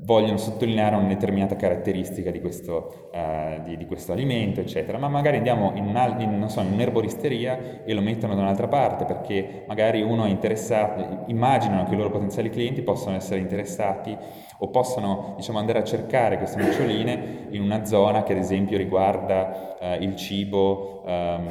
vogliono sottolineare una determinata caratteristica di questo, uh, di, di questo alimento, eccetera, ma magari andiamo in, un, in, so, in, un'erboristeria e lo mettono da un'altra parte perché magari uno è interessato, immaginano che i loro potenziali clienti possano essere interessati o possano diciamo, andare a cercare queste noccioline in una zona che ad esempio riguarda uh, il cibo um,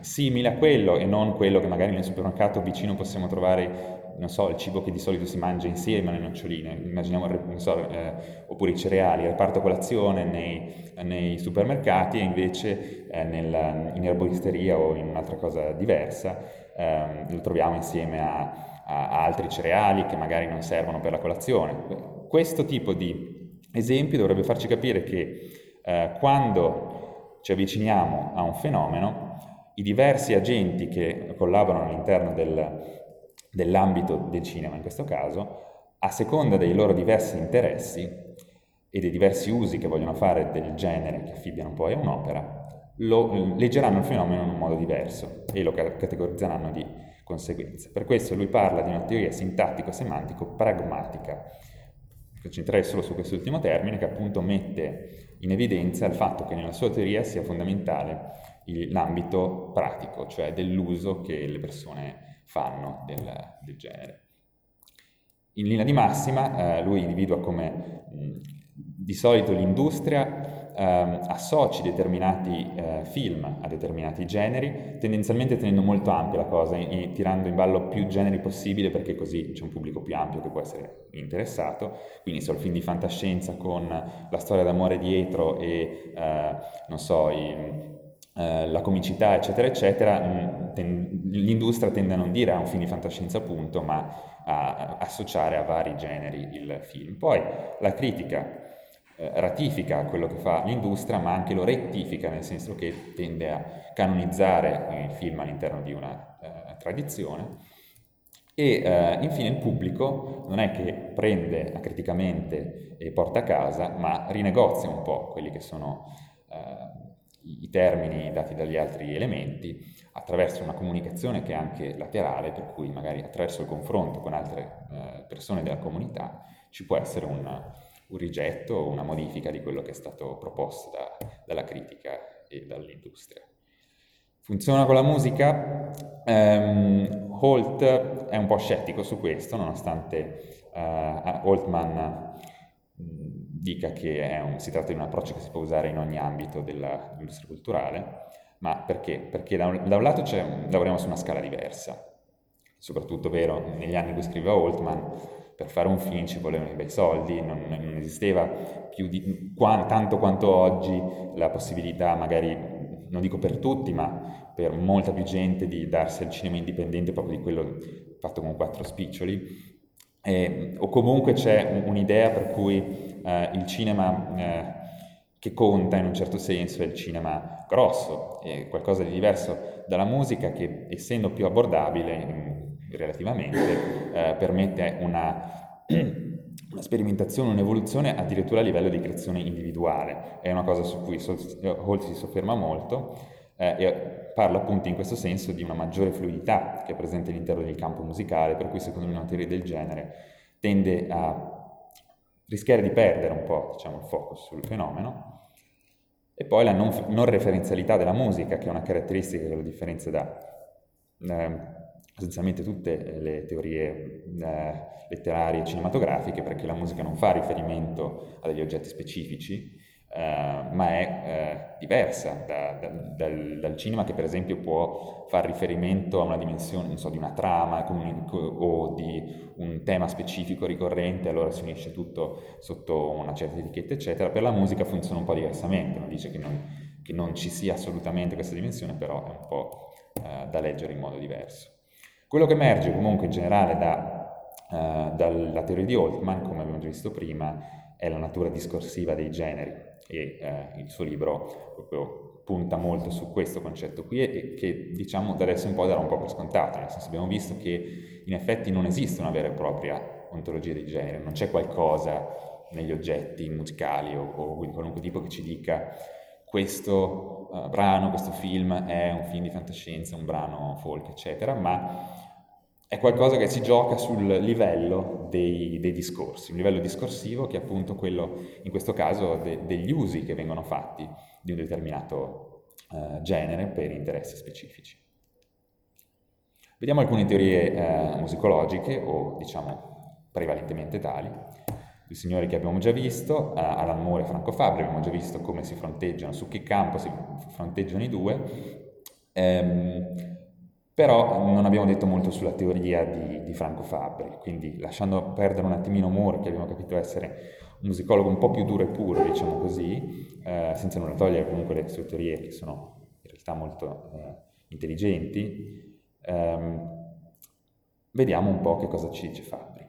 simile a quello e non quello che magari nel supermercato vicino possiamo trovare non so, il cibo che di solito si mangia insieme alle noccioline, immaginiamo, so, eh, oppure i cereali, reparto colazione nei, nei supermercati e invece eh, nel, in erboristeria o in un'altra cosa diversa eh, lo troviamo insieme a, a, altri cereali che magari non servono per la colazione. Questo tipo di esempio dovrebbe farci capire che eh, quando ci avviciniamo a un fenomeno, i diversi agenti che collaborano all'interno del, dell'ambito del cinema in questo caso, a seconda dei loro diversi interessi e dei diversi usi che vogliono fare del genere che affibbiano poi a un'opera, lo, leggeranno il fenomeno in un modo diverso e lo categorizzeranno di conseguenza. Per questo lui parla di una teoria sintattico-semantico-pragmatica. Concentrerei solo su quest'ultimo termine che appunto mette in evidenza il fatto che nella sua teoria sia fondamentale l'ambito pratico, cioè dell'uso che le persone fanno del, del genere. In linea di massima eh, lui individua come mh, di solito l'industria eh, associ determinati eh, film a determinati generi, tendenzialmente tenendo molto ampia la cosa, in, tirando in ballo più generi possibile perché così c'è un pubblico più ampio che può essere interessato, quindi se ho il film di fantascienza con la storia d'amore dietro e eh, non so, i, eh, la comicità, eccetera, eccetera, mm, ten- l'industria tende a non dire a un film di fantascienza appunto, ma a, associare a vari generi il film. Poi la critica eh, ratifica quello che fa l'industria, ma anche lo rettifica, nel senso che tende a canonizzare il film all'interno di una eh, tradizione. E eh, infine il pubblico non è che prende acriticamente e porta a casa, ma rinegozia un po' quelli che sono eh, i termini dati dagli altri elementi attraverso una comunicazione che è anche laterale, per cui magari attraverso il confronto con altre eh, persone della comunità ci può essere un, un rigetto o una modifica di quello che è stato proposto da, dalla critica e dall'industria. Funziona con la musica? Um, Holt è un po' scettico su questo, nonostante uh, Holtman dica che un, si tratta di un approccio che si può usare in ogni ambito dell'industria culturale, ma perché? Perché da un, da un lato lavoriamo su una scala diversa. soprattutto vero negli anni in cui scriveva Altman, per fare un film ci volevano i bei soldi, non, non esisteva più di, qua, tanto quanto oggi la possibilità, magari, non dico per tutti, ma per molta più gente di darsi al cinema indipendente proprio di quello fatto con quattro spiccioli. Eh, o comunque c'è un'idea per cui eh, il cinema eh, che conta in un certo senso è il cinema grosso, è qualcosa di diverso dalla musica che essendo più abbordabile mm, relativamente eh, permette una, [CLEARS THROAT] una, sperimentazione, un'evoluzione addirittura a livello di creazione individuale, è una cosa su cui Holt si sofferma molto eh, e parla appunto in questo senso di una maggiore fluidità che è presente all'interno del campo musicale, per cui secondo me una teoria del genere tende a rischiare di perdere un po' diciamo, il focus sul fenomeno. E poi la non, non, referenzialità della musica, che è una caratteristica che lo differenzia da eh, essenzialmente tutte le teorie eh, letterarie e cinematografiche, perché la musica non fa riferimento a degli oggetti specifici, Uh, ma è uh, diversa da, da, dal, dal, cinema che per esempio può far riferimento a una dimensione, so, di una trama o di un tema specifico ricorrente, allora si unisce tutto sotto una certa etichetta, eccetera. Per la musica funziona un po' diversamente, non dice che non, che non ci sia assolutamente questa dimensione, però è un po' uh, da leggere in modo diverso. Quello che emerge comunque in generale da, dalla teoria di Altman, come abbiamo già visto prima, è la natura discorsiva dei generi e eh, il suo libro proprio punta molto su questo concetto qui e che diciamo da adesso in poi darà un po' per scontato, nel senso abbiamo visto che in effetti non esiste una vera e propria ontologia di genere, non c'è qualcosa negli oggetti musicali o, o di qualunque tipo che ci dica questo uh, brano, questo film è un film di fantascienza, un brano folk, eccetera, ma è qualcosa che si gioca sul livello dei, dei, discorsi, un livello discorsivo che è appunto quello, in questo caso, de, degli usi che vengono fatti di un determinato uh, genere per interessi specifici. Vediamo alcune teorie uh, musicologiche, o diciamo prevalentemente tali. I signori che abbiamo già visto, uh, Alan Moore e Franco Fabri, abbiamo già visto come si fronteggiano, su che campo si fronteggiano i due. Um, però non abbiamo detto molto sulla teoria di, di, Franco Fabri, quindi lasciando perdere un attimino Moore, che abbiamo capito essere un musicologo un po' più duro e puro, diciamo così, eh, senza nulla togliere comunque le sue teorie che sono in realtà molto eh, intelligenti, ehm, vediamo un po' che cosa ci dice Fabri.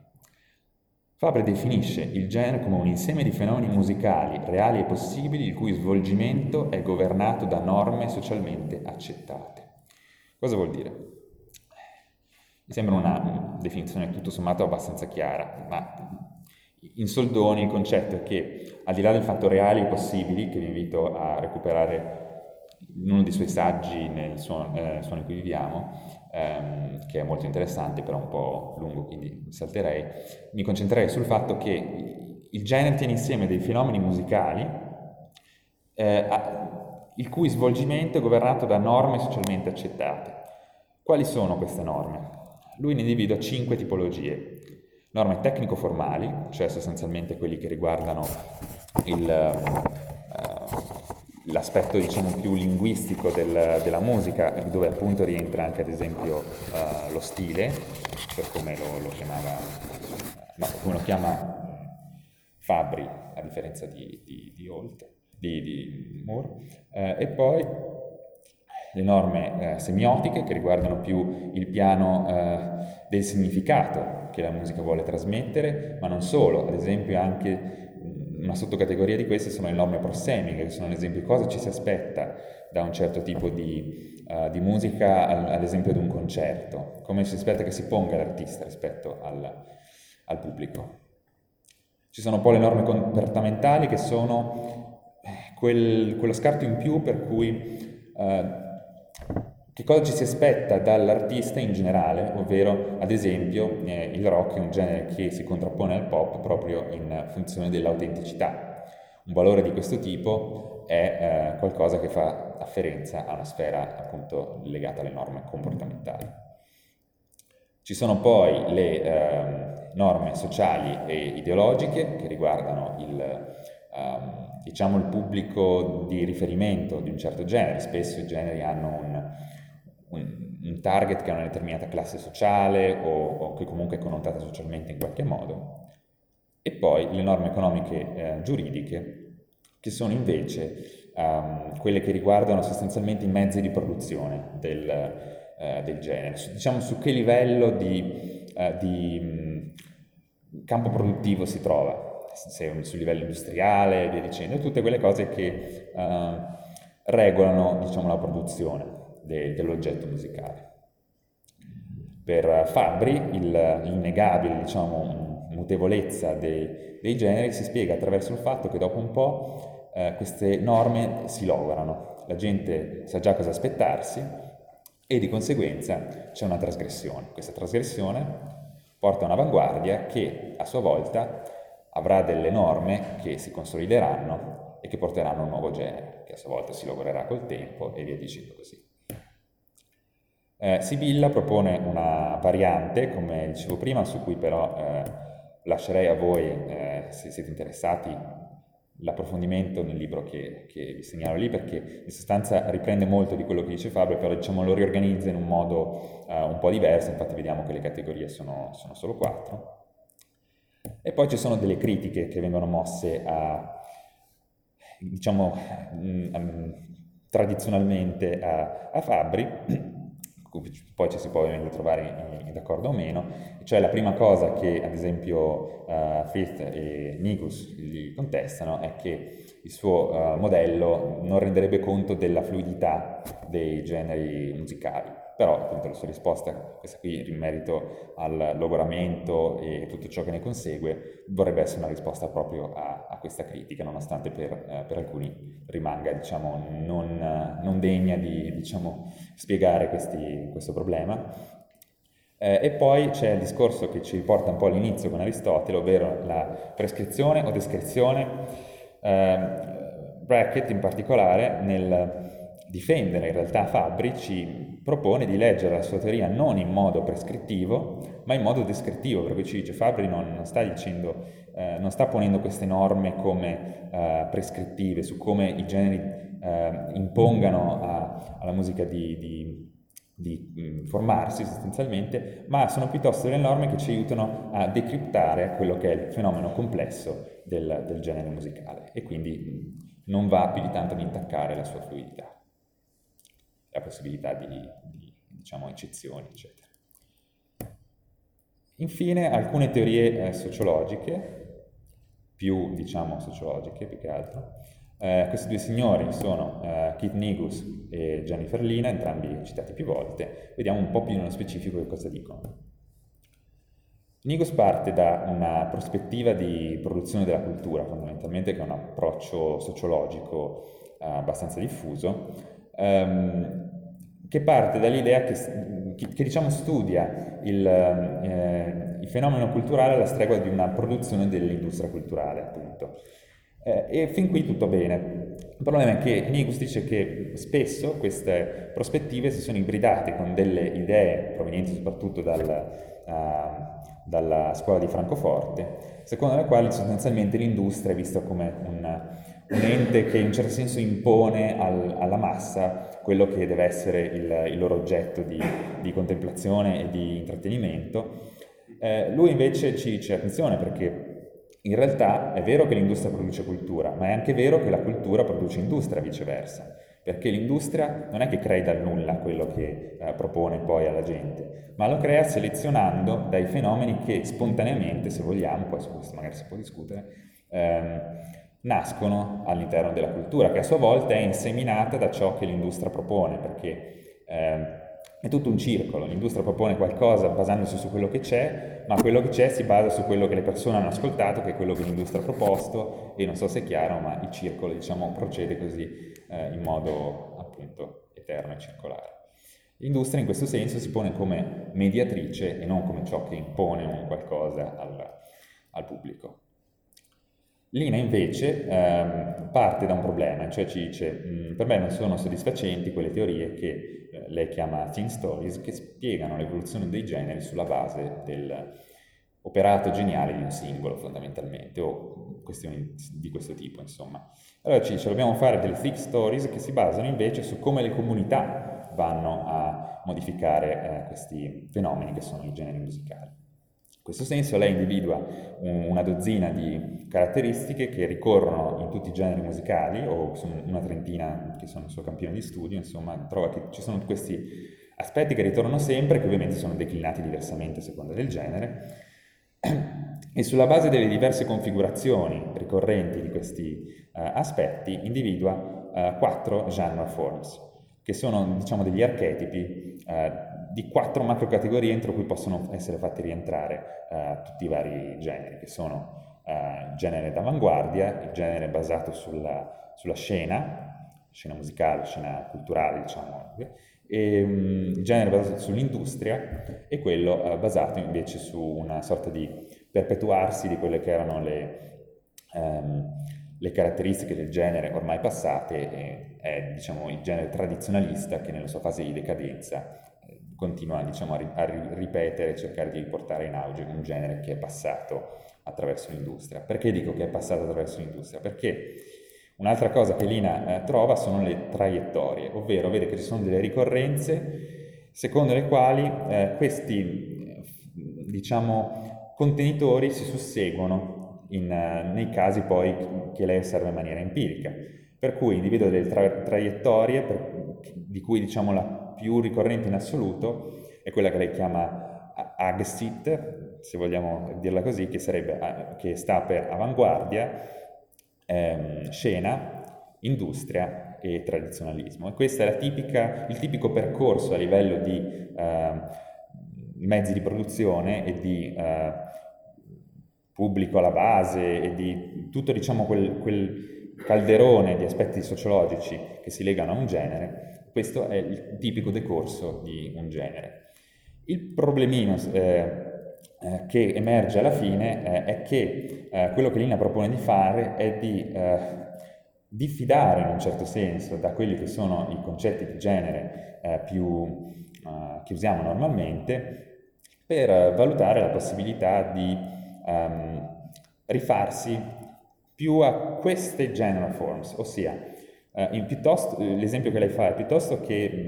Fabri definisce il genere come un insieme di fenomeni musicali reali e possibili il cui svolgimento è governato da norme socialmente accettate. Cosa vuol dire? Mi sembra una definizione tutto sommato abbastanza chiara, ma in soldoni il concetto è che al di là del fatto reali e possibili, che vi invito a recuperare in uno dei suoi saggi nel suono, eh, in cui viviamo, ehm, che è molto interessante, però un po' lungo, quindi salterei, mi concentrerei sul fatto che il genere tiene insieme dei fenomeni musicali eh, il cui svolgimento è governato da norme socialmente accettate. Quali sono queste norme? Lui ne individua cinque tipologie. Norme tecnico-formali, cioè sostanzialmente quelli che riguardano il, uh, l'aspetto diciamo, più linguistico del, della musica, dove appunto rientra anche ad esempio uh, lo stile, per come lo, lo chiamava, no, come lo chiama Fabri, a differenza di, di, di Holt di, di Moore, eh, e poi le norme eh, semiotiche che riguardano più il piano eh, del significato che la musica vuole trasmettere, ma non solo, ad esempio anche una sottocategoria di queste sono le norme prossemiche, che sono ad esempio cosa ci si aspetta da un certo tipo di, uh, di musica, al, ad esempio ad un concerto, come si aspetta che si ponga l'artista rispetto al, al pubblico. Ci sono poi le norme comportamentali che sono quel, quello scarto in più per cui eh, che cosa ci si aspetta dall'artista in generale, ovvero ad esempio eh, il rock è un genere che si contrappone al pop proprio in funzione dell'autenticità. Un valore di questo tipo è eh, qualcosa che fa afferenza a una sfera appunto legata alle norme comportamentali. Ci sono poi le eh, norme sociali e ideologiche che riguardano il, um, diciamo, il pubblico di riferimento di un certo genere. Spesso i generi hanno un, un, un target che ha una determinata classe sociale o, o, che comunque è connotata socialmente in qualche modo, e poi le norme economiche eh, giuridiche, che sono invece um, quelle che riguardano sostanzialmente i mezzi di produzione del, eh, del genere, su, diciamo su che livello di, eh, di mh, campo produttivo si trova, se sul livello industriale e via dicendo, tutte quelle cose che uh, regolano diciamo, la produzione de, dell'oggetto musicale. Per Fabri il, l'innegabile diciamo, mutevolezza dei, dei, generi si spiega attraverso il fatto che dopo un po' eh, queste norme si logorano, la gente sa già cosa aspettarsi e di conseguenza c'è una trasgressione. Questa trasgressione porta a un'avanguardia che a sua volta avrà delle norme che si consolideranno e che porteranno a un nuovo genere, che a sua volta si logorerà col tempo e via dicendo così. Eh, Sibilla propone una variante, come dicevo prima, su cui però eh, lascerei a voi, eh, se siete interessati, l'approfondimento nel libro che, che, vi segnalo lì, perché in sostanza riprende molto di quello che dice Fabio, però diciamo, lo riorganizza in un modo uh, un po' diverso, infatti vediamo che le categorie sono, sono solo quattro. E poi ci sono delle critiche che vengono mosse a, diciamo, mh, mm, mh, tradizionalmente a, a Fabri, poi ci si può ovviamente trovare in, in d'accordo o meno, cioè la prima cosa che ad esempio uh, Frith e Nigus gli contestano è che il suo uh, modello non renderebbe conto della fluidità dei generi musicali però appunto la sua risposta, questa qui in merito al logoramento e tutto ciò che ne consegue, vorrebbe essere una risposta proprio a, a questa critica, nonostante per, eh, per alcuni rimanga diciamo, non, non, degna di diciamo, spiegare questi, questo problema. Eh, e poi c'è il discorso che ci riporta un po' all'inizio con Aristotele, ovvero la prescrizione o descrizione. Eh, Brackett in particolare nel difendere in realtà Fabri ci propone di leggere la sua teoria non in modo prescrittivo, ma in modo descrittivo, perché ci dice Fabri non sta dicendo, eh, non sta ponendo queste norme come eh, prescrittive su come i generi eh, impongano a, alla musica di, di di mm, formarsi sostanzialmente, ma sono piuttosto delle norme che ci aiutano a decriptare quello che è il fenomeno complesso del, del genere musicale e quindi mm, non va più di tanto ad intaccare la sua fluidità la possibilità di, di diciamo, eccezioni, eccetera. Infine, alcune teorie eh, sociologiche, più diciamo sociologiche più che altro. Eh, questi due signori sono eh, Keith Nigus e Jennifer Lina, entrambi citati più volte. Vediamo un po' più nello specifico che cosa dicono. Nigus parte da una prospettiva di produzione della cultura, fondamentalmente, che è un approccio sociologico eh, abbastanza diffuso, ehm, che parte dall'idea che, che, che diciamo, studia il, eh, il, fenomeno culturale alla stregua di una produzione dell'industria culturale, appunto. Eh, e fin qui tutto bene. Il problema è che Nigus dice che spesso queste prospettive si sono ibridate con delle idee provenienti soprattutto dal, uh, dalla scuola di Francoforte, secondo le quali sostanzialmente l'industria è vista come un un ente che in un certo senso impone al, alla massa quello che deve essere il, il loro oggetto di, di, contemplazione e di intrattenimento. Eh, lui invece ci dice attenzione perché in realtà è vero che l'industria produce cultura, ma è anche vero che la cultura produce industria viceversa, perché l'industria non è che crea dal nulla quello che eh, propone poi alla gente, ma lo crea selezionando dai fenomeni che spontaneamente, se vogliamo, poi su questo magari si può discutere, ehm, nascono all'interno della cultura, che a sua volta è inseminata da ciò che l'industria propone, perché eh, è tutto un circolo, l'industria propone qualcosa basandosi su quello che c'è, ma quello che c'è si basa su quello che le persone hanno ascoltato, che è quello che l'industria ha proposto, e non so se è chiaro, ma il circolo diciamo, procede così eh, in modo appunto eterno e circolare. L'industria in questo senso si pone come mediatrice e non come ciò che impone un qualcosa al, al pubblico. Lina invece ehm, parte da un problema, cioè ci dice mm, per me non sono soddisfacenti quelle teorie che eh, lei chiama thing stories che spiegano l'evoluzione dei generi sulla base del, operato geniale di un singolo fondamentalmente, o questioni di questo tipo insomma. Allora ci dice, dobbiamo fare delle thick stories che si basano invece su come le comunità vanno a modificare eh, questi fenomeni che sono i generi musicali. In questo senso lei individua un, una dozzina di caratteristiche che ricorrono in tutti i generi musicali, o una trentina che sono il suo campione di studio, insomma trova che ci sono questi aspetti che ritornano sempre, che ovviamente sono declinati diversamente a seconda del genere, e sulla base delle diverse configurazioni ricorrenti di questi uh, aspetti individua uh, quattro genre forms, che sono diciamo, degli archetipi uh, di quattro macrocategorie entro cui possono essere fatti rientrare tutti i vari generi, che sono il genere d'avanguardia, il genere basato sulla, sulla scena, scena musicale, scena culturale, diciamo, e, um, il genere basato sull'industria e quello uh, basato invece su una sorta di perpetuarsi di quelle che erano le, um, le caratteristiche del genere ormai passate, è diciamo, il genere tradizionalista che nella sua fase di decadenza eh, continua diciamo, a, ri- a ripetere e cercare di riportare in auge un genere che è passato attraverso l'industria. Perché dico che è passato attraverso l'industria? Perché Un'altra cosa che Lina eh, trova sono le traiettorie, ovvero vede che ci sono delle ricorrenze secondo le quali eh, questi diciamo, contenitori si susseguono in, uh, nei casi poi che lei osserva in maniera empirica. Per cui individua delle tra- traiettorie per, di cui diciamo, la più ricorrente in assoluto è quella che lei chiama AGSIT, se vogliamo dirla così, che, sarebbe, che sta per avanguardia, ehm, scena, industria e tradizionalismo. E questo è tipica, il tipico percorso a livello di eh, mezzi di produzione e di eh, pubblico alla base e di tutto diciamo, quel, quel, calderone di aspetti sociologici che si legano a un genere. Questo è il tipico decorso di un genere. Il problemino eh, eh, che emerge alla fine eh, è che eh, quello che Lina propone di fare è di eh, diffidare in un certo senso da quelli che sono i concetti di genere eh, più, che usiamo normalmente per valutare la possibilità di um, rifarsi più a queste general forms, ossia piuttosto, l'esempio che lei fa è piuttosto che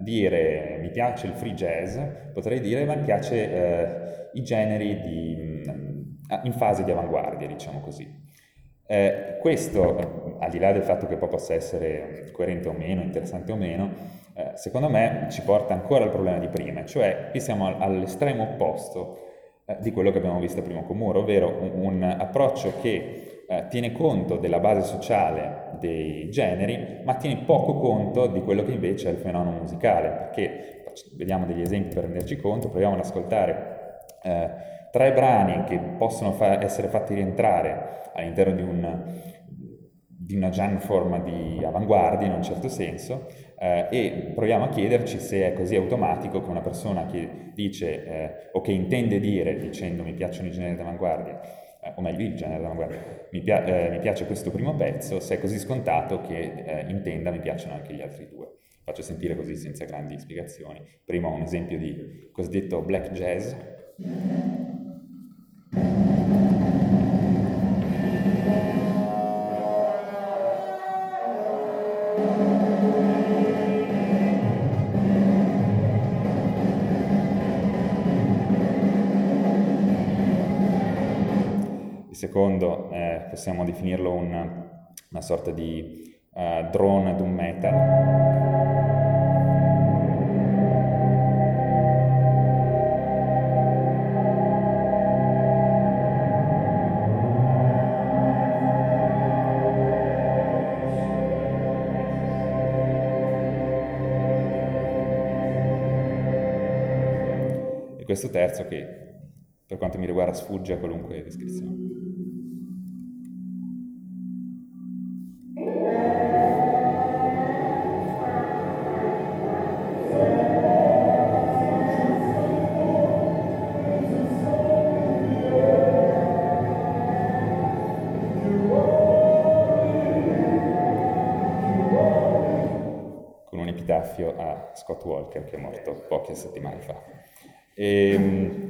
dire mi piace il free jazz, potrei dire ma mi piace eh, i generi di, mm, in fase di avanguardia, diciamo così. Eh, questo, al di là del fatto che poi possa essere coerente o meno, interessante o meno, eh, secondo me ci porta ancora al problema di prima, cioè qui siamo all'estremo opposto eh, di quello che abbiamo visto prima con Moore, ovvero un, un approccio che eh, tiene conto della base sociale dei generi, ma tiene poco conto di quello che invece è il fenomeno musicale, perché vediamo degli esempi per renderci conto, proviamo ad ascoltare eh, tre brani che possono fa- essere fatti rientrare all'interno di, un, di una genre forma di avanguardia in un certo senso eh, e proviamo a chiederci se è così automatico che una persona che dice eh, o che intende dire dicendo mi piacciono i generi d'avanguardia o meglio il genere d'avanguardia, mi, pia- eh, mi, piace questo primo pezzo, se è così scontato che eh, intenda mi piacciono anche gli altri due. Faccio sentire così senza grandi spiegazioni. Prima un esempio di cosiddetto black jazz. Secondo eh, possiamo definirlo un, una sorta di uh, drone doom metal. questo terzo che per quanto mi riguarda sfugge a qualunque descrizione. Scott Walker che è morto poche settimane fa. E, ehm,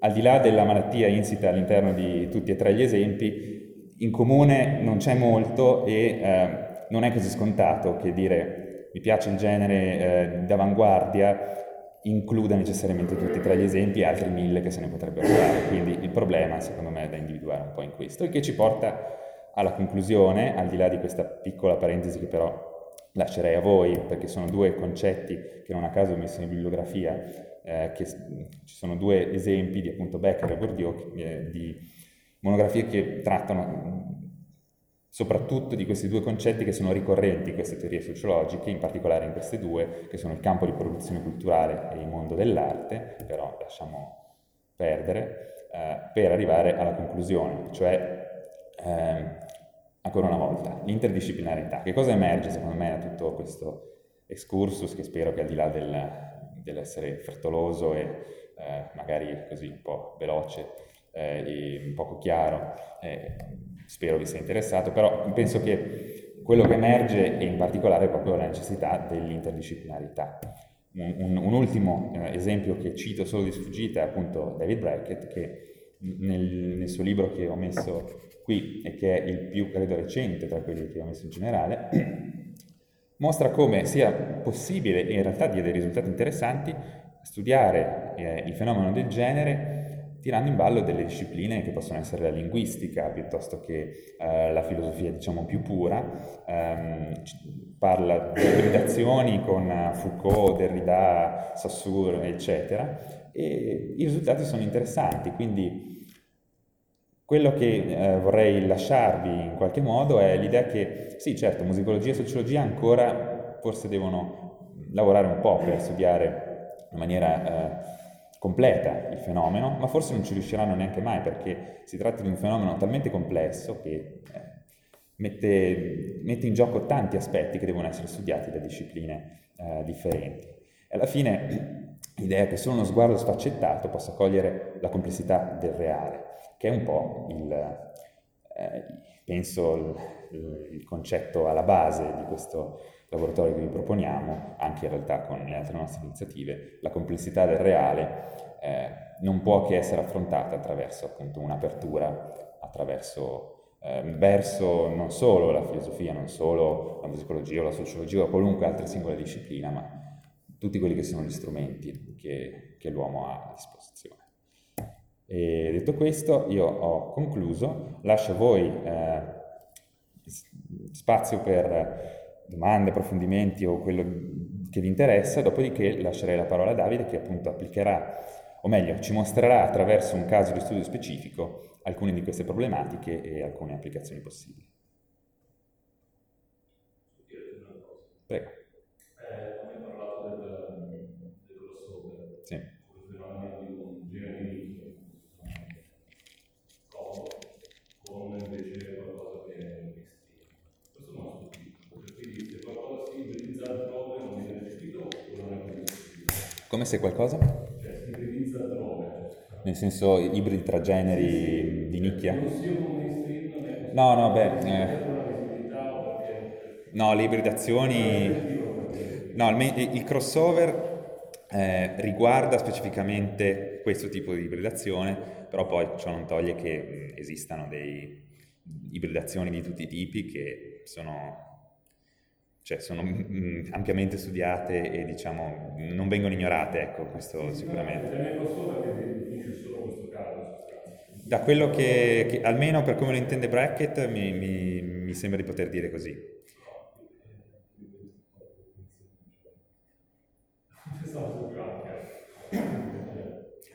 al di là della malattia insita all'interno di tutti e tre gli esempi, in comune non c'è molto e eh, non è così scontato che dire mi piace il genere eh, d'avanguardia includa necessariamente tutti e tre gli esempi e altri mille che se ne potrebbero fare. Quindi il problema, secondo me, è da individuare un po' in questo, il che ci porta alla conclusione, al di là di questa piccola parentesi che però lascerei a voi, perché sono due concetti che non a caso ho messo in bibliografia, eh, che ci sono due esempi di appunto Becker e Bourdieu eh, di monografie che trattano soprattutto di questi due concetti che sono ricorrenti in queste teorie sociologiche, in particolare in queste due, che sono il campo di produzione culturale e il mondo dell'arte, però lasciamo perdere, eh, per arrivare alla conclusione, cioè, eh, ancora una volta, l'interdisciplinarità. Che cosa emerge secondo me da tutto questo excursus, che spero che al di là del, dell'essere frettoloso e eh, magari così un po' veloce eh, e poco chiaro, eh, spero vi sia interessato, però penso che quello che emerge è in particolare proprio la necessità dell'interdisciplinarità. Un, un, un ultimo eh, esempio che cito solo di sfuggita è appunto David Brackett che nel, nel, suo libro che ho messo qui e che è il più credo recente tra quelli che ho messo in generale [CLEARS THROAT] mostra come sia possibile e in realtà dia dei risultati interessanti studiare eh, il fenomeno del genere tirando in ballo delle discipline che possono essere la linguistica piuttosto che eh, la filosofia diciamo più pura, ehm, parla di ibridazioni con Foucault, Derrida, Saussure eccetera. E i risultati sono interessanti, quindi quello che eh, vorrei lasciarvi in qualche modo è l'idea che sì certo musicologia e sociologia ancora forse devono lavorare un po' per studiare in maniera... Eh, completa il fenomeno, ma forse non ci riusciranno neanche mai perché si tratta di un fenomeno talmente complesso che eh, mette, mette, in gioco tanti aspetti che devono essere studiati da discipline eh, differenti. E alla fine l'idea che solo uno sguardo sfaccettato possa cogliere la complessità del reale, che è un po' il, eh, penso, il, il concetto alla base di questo laboratorio che vi proponiamo, anche in realtà con le altre nostre iniziative, la complessità del reale eh, non può che essere affrontata attraverso appunto un'apertura, attraverso eh, verso non solo la filosofia, non solo la musicologia o la sociologia o qualunque altra singola disciplina, ma tutti quelli che sono gli strumenti che, che l'uomo ha a disposizione. E detto questo, io ho concluso, lascio a voi eh, spazio per domande, approfondimenti o quello che vi interessa, dopodiché lascerei la parola a Davide che appunto applicherà, o meglio, ci mostrerà attraverso un caso di studio specifico alcune di queste problematiche e alcune applicazioni possibili. Prego. Eh, parlato del, del crossover. Sì. Con invece qualcosa che è Questo non ho quindi se qualcosa si ibridizza altrove non viene recepito oppure non è così Come se qualcosa? Cioè si ibridizza altrove. Nel senso ibridi tra generi di nicchia? Non sia un mainstream, No, no, beh... Eh. No, le ibridazioni... No, il, il crossover eh, riguarda specificamente questo tipo di ibridazione, però poi ciò non toglie che mh, esistano delle ibridazioni di tutti i tipi che sono cioè sono ampiamente studiate e diciamo non vengono ignorate, ecco, questo sicuramente. Da quello che, che, almeno per come lo intende Brackett, mi, mi, mi sembra di poter dire così.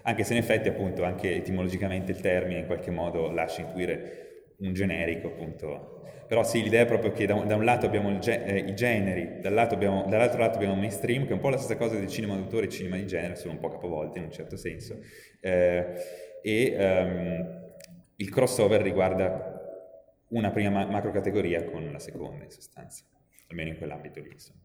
Anche se in effetti appunto anche etimologicamente il termine in qualche modo lascia intuire un generico appunto però sì, l'idea è proprio che da un, da un lato abbiamo ge- eh, i generi, abbiamo, dall'altro lato abbiamo mainstream, che è un po' la stessa cosa del cinema d'autore e cinema di genere, sono un po' capovolte in un certo senso. Eh, e um, il crossover riguarda una prima ma- macro categoria con la seconda, in sostanza, almeno in quell'ambito lì. Insomma.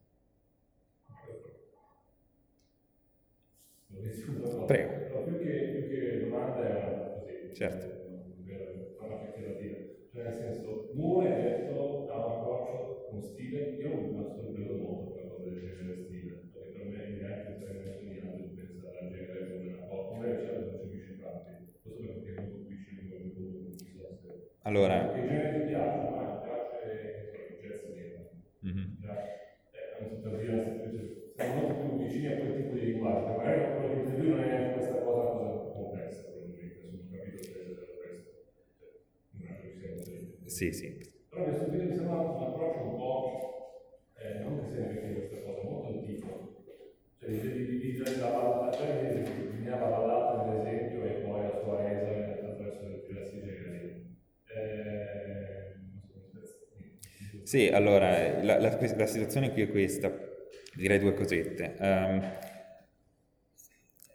Certo sì, allora, la, la, la, situazione qui è questa, direi due cosette. Um,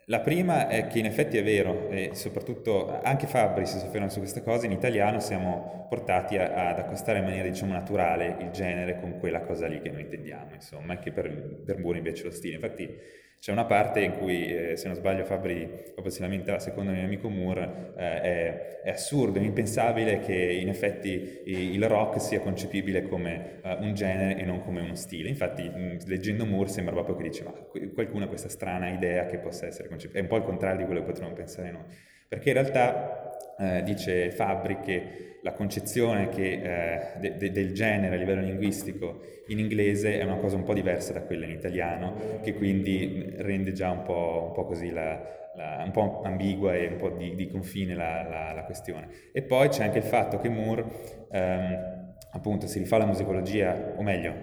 la prima è che in effetti è vero, e soprattutto anche Fabri si sofferma su queste cose, in italiano siamo portati a, ad accostare in maniera diciamo naturale il genere con quella cosa lì che noi intendiamo, insomma, che per, per Moore invece lo stile. Infatti c'è una parte in cui, eh, se non sbaglio, Fabri proprio si lamenta, secondo il mio amico Moore, eh, è, è, assurdo, è impensabile che in effetti il rock sia concepibile come uh, un genere e non come uno stile. Infatti, leggendo Moore sembra proprio che dice, ma qualcuno ha questa strana idea che possa essere concepibile. È un po' il contrario di quello che potremmo pensare noi. Perché in realtà, eh, dice Fabri, che la concezione che, eh, de, de, del genere a livello linguistico in inglese è una cosa un po' diversa da quella in italiano, che quindi rende già un po', un po così la, la, un po' ambigua e un po' di, di confine la, la, la, questione. E poi c'è anche il fatto che Moore ehm, appunto si rifà alla musicologia, o meglio,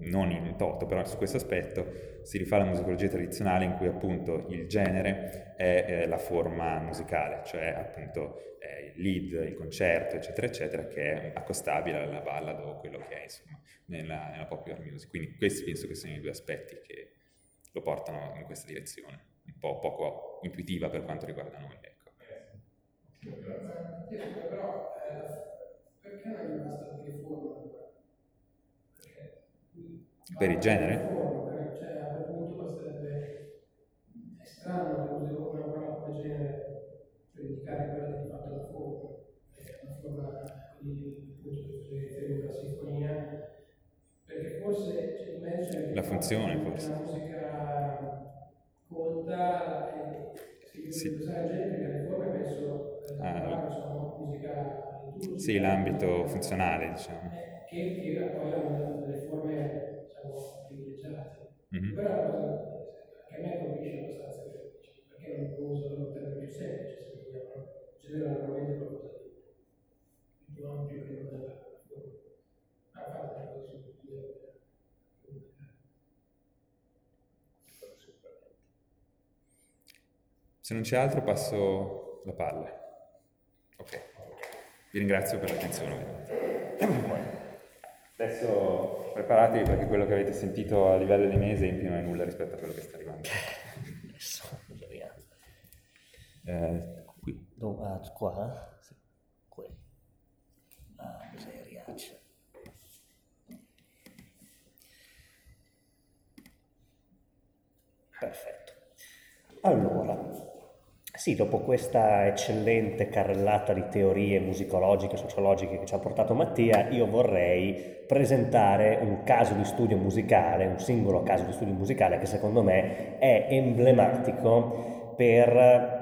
non in toto, però su questo aspetto si rifà alla musicologia tradizionale in cui appunto il genere è, è la forma musicale, cioè appunto il lead, il concerto, eccetera, eccetera, che è accostabile alla ballad o quello che è insomma nella, nella popular music. Quindi questi penso che siano i due aspetti che lo portano in questa direzione, un po' poco intuitiva per quanto riguarda noi. Ecco. Eh, riforma? Per il genere? Cioè, a quel punto sarebbe è strano che usi una parola come genere per indicare quella che di fatto è la forma, la forma di appunto la sinfonia, perché forse c'è in mezzo la funzione forse. La musica colta se io sì. usare genere per le forme penso ah, insomma, musica liturgica. Sì, l'ambito funzionale diciamo. Eh, che, che poi hanno delle forme diciamo, privilegiate. Mm-hmm. Però la cosa che a me colpisce abbastanza perché non uso un termine più semplice, se genera normalmente qualcosa di più ampio che non fate una cosa su Se non c'è altro passo la palla. Ok. Vi ringrazio per l'attenzione. Adesso preparatevi perché quello che avete sentito a livello di miei esempi non è nulla rispetto a quello che sta arrivando. Eh, Dove? Ah, qua? Sì. Qui. Ah, miseriaccia. Perfetto. Allora, sì, dopo questa eccellente carrellata di teorie musicologiche, sociologiche che ci ha portato Mattia, io vorrei presentare un caso di studio musicale, un singolo caso di studio musicale che secondo me è emblematico per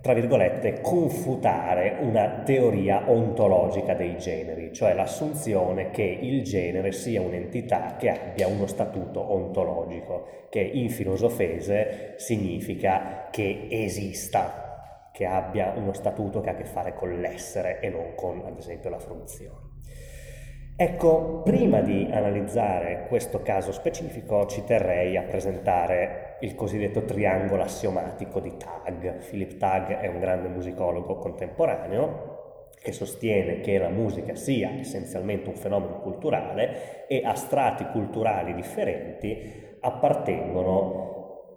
tra virgolette, confutare una teoria ontologica dei generi, cioè l'assunzione che il genere sia un'entità che abbia uno statuto ontologico, che in filosofese significa che esista, che abbia uno statuto che ha a che fare con l'essere e non con, ad esempio, la fruizione. Ecco, prima di analizzare questo caso specifico ci terrei a presentare il cosiddetto triangolo assiomatico di Tag. Philip Tag è un grande musicologo contemporaneo che sostiene che la musica sia essenzialmente un fenomeno culturale e a strati culturali differenti appartengono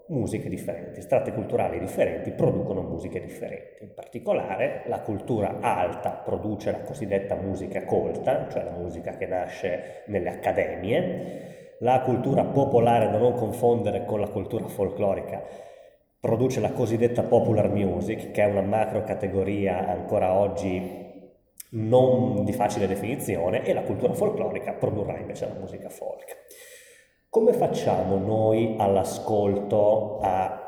musiche differenti, strati culturali differenti producono musiche differenti. In particolare la cultura alta produce la cosiddetta musica colta, cioè la musica che nasce nelle accademie, la cultura popolare da non confondere con la cultura folclorica produce la cosiddetta popular music, che è una macro categoria ancora oggi non di facile definizione, e la cultura folclorica produrrà invece la musica folk. Come facciamo noi all'ascolto a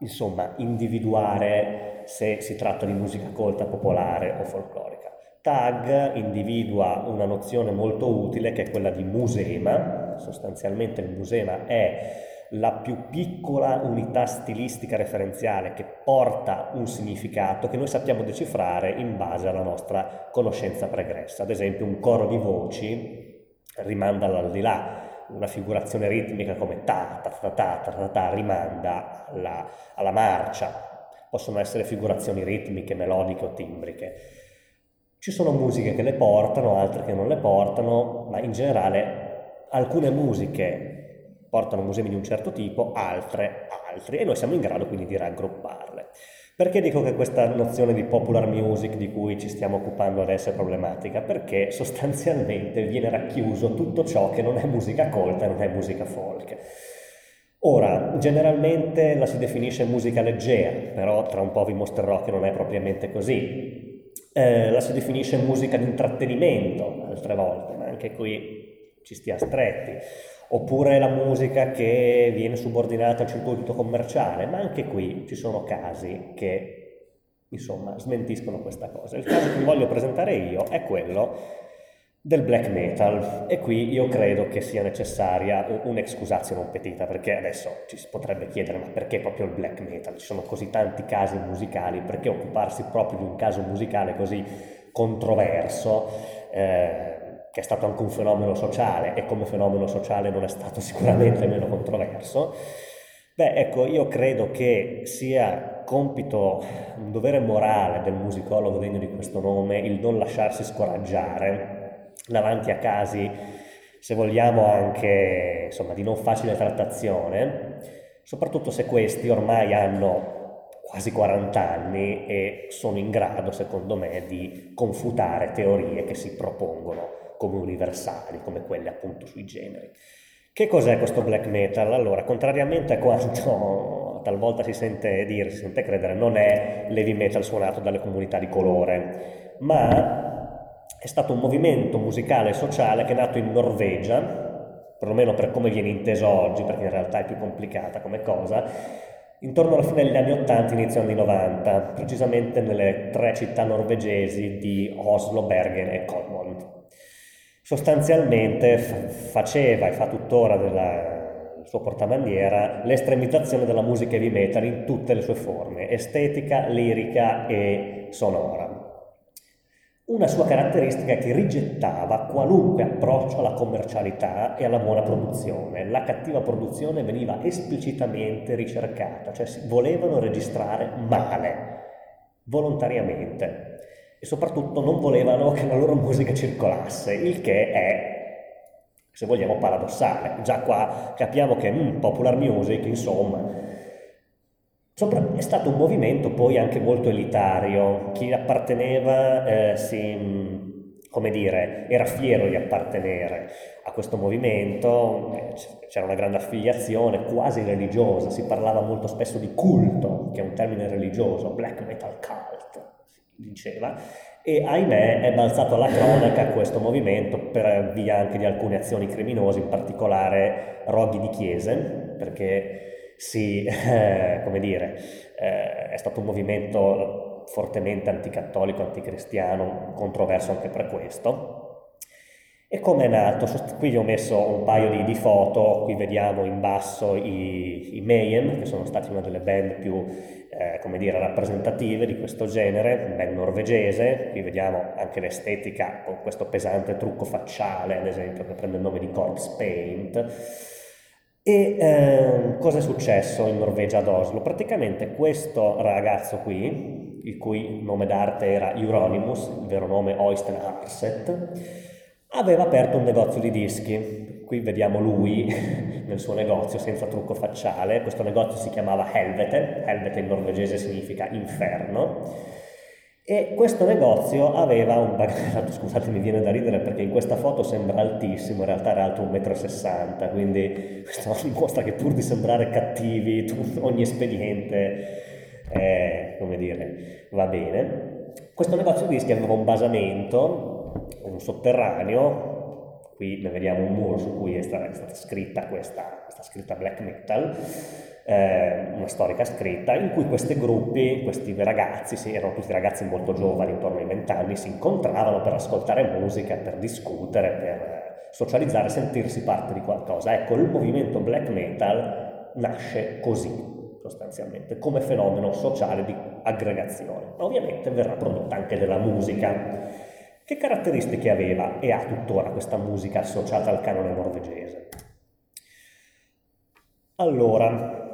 insomma, individuare se si tratta di musica colta, popolare o folclorica? Tag individua una nozione molto utile che è quella di musema, sostanzialmente il musema è la più piccola unità stilistica referenziale che porta un significato che noi sappiamo decifrare in base alla nostra conoscenza pregressa. Ad esempio un coro di voci rimanda all'aldilà, una figurazione ritmica come ta ta ta ta ta ta, ta rimanda alla, alla marcia, possono essere figurazioni ritmiche, melodiche o timbriche. Ci sono musiche che le portano, altre che non le portano, ma in generale alcune musiche portano musei di un certo tipo, altre altri, e noi siamo in grado quindi di raggrupparle. Perché dico che questa nozione di popular music di cui ci stiamo occupando adesso è problematica? Perché sostanzialmente viene racchiuso tutto ciò che non è musica colta e non è musica folk. Ora, generalmente la si definisce musica leggera, però tra un po' vi mostrerò che non è propriamente così. Eh, la si definisce musica di intrattenimento altre volte, ma anche qui ci stia stretti oppure la musica che viene subordinata al circuito commerciale, ma anche qui ci sono casi che insomma smentiscono questa cosa. Il caso che vi voglio presentare io è quello del black metal e qui io credo che sia necessaria un'excusazione un petita perché adesso ci si potrebbe chiedere ma perché proprio il black metal? Ci sono così tanti casi musicali, perché occuparsi proprio di un caso musicale così controverso? Eh, che è stato anche un fenomeno sociale e come fenomeno sociale non è stato [LAUGHS] sicuramente meno controverso, beh ecco io credo che sia compito, un dovere morale del musicologo degno di questo nome il non lasciarsi scoraggiare davanti a casi, se vogliamo anche insomma di non facile trattazione, soprattutto se questi ormai hanno quasi 40 anni e sono in grado, secondo me, di confutare teorie che si propongono come universali, come quelle appunto sui generi. Che cos'è questo black metal? Allora, contrariamente a quanto [LAUGHS] talvolta si sente dire, si sente credere, non è l'heavy metal suonato dalle comunità di colore, ma è stato un movimento musicale e sociale che è nato in Norvegia, perlomeno per come viene inteso oggi, perché in realtà è più complicata come cosa, intorno alla fine degli anni 80, inizio anni 90, precisamente nelle tre città norvegesi di Oslo, Bergen e Kolmond sostanzialmente faceva e fa tuttora della, suo portabandiera l'estremizzazione della musica heavy metal in tutte le sue forme, estetica, lirica e sonora. Una sua caratteristica è che rigettava qualunque approccio alla commercialità e alla buona produzione. La cattiva produzione veniva esplicitamente ricercata, cioè si volevano registrare male, volontariamente e soprattutto non volevano che la loro musica circolasse, il che è, se vogliamo, paradossale. Già qua capiamo che mm, popular music, insomma, Sopra, è stato un movimento poi anche molto elitario, chi apparteneva eh, si, come dire, era fiero di appartenere a questo movimento, eh, c'era una grande affiliazione quasi religiosa, si parlava molto spesso di culto, che è un termine religioso, black metal cult, diceva, e ahimè è balzato alla cronaca questo movimento per via anche di alcune azioni criminose, in particolare roghi di chiese, perché si, eh, [LAUGHS] come dire, eh, è stato un movimento fortemente anticattolico, anticristiano, controverso anche per questo. E come è nato? Qui vi ho messo un paio di, di foto, qui vediamo in basso i, i, Mayhem, che sono stati una delle band più, eh, come dire, rappresentative di questo genere, band norvegese, qui vediamo anche l'estetica con questo pesante trucco facciale, ad esempio, che prende il nome di Corpse Paint. E eh, cosa è successo in Norvegia ad Oslo? Praticamente questo ragazzo qui, il cui nome d'arte era Euronymous, il vero nome Oysten Arset, aveva aperto un negozio di dischi. Qui vediamo lui [LAUGHS] nel suo negozio senza trucco facciale. Questo negozio si chiamava Helvete, Helvete in norvegese significa inferno. E questo negozio aveva un bagaglio, [LAUGHS] scusate mi viene da ridere perché in questa foto sembra altissimo, in realtà era alto 1,60 m, quindi questo [LAUGHS] dimostra che pur di sembrare cattivi ogni espediente, eh, come dire, va bene. Questo negozio di dischi aveva un basamento un sotterraneo, qui ne vediamo un muro su cui è stata, è stata scritta questa, questa scritta black metal, eh, una storica scritta, in cui questi gruppi, questi ragazzi, erano tutti ragazzi molto giovani, intorno ai vent'anni, si incontravano per ascoltare musica, per discutere, per socializzare, sentirsi parte di qualcosa. Ecco, il movimento black metal nasce così, sostanzialmente, come fenomeno sociale di aggregazione. Ma ovviamente verrà prodotta anche della musica. Che caratteristiche aveva e ha tuttora questa musica associata al canone norvegese? Allora,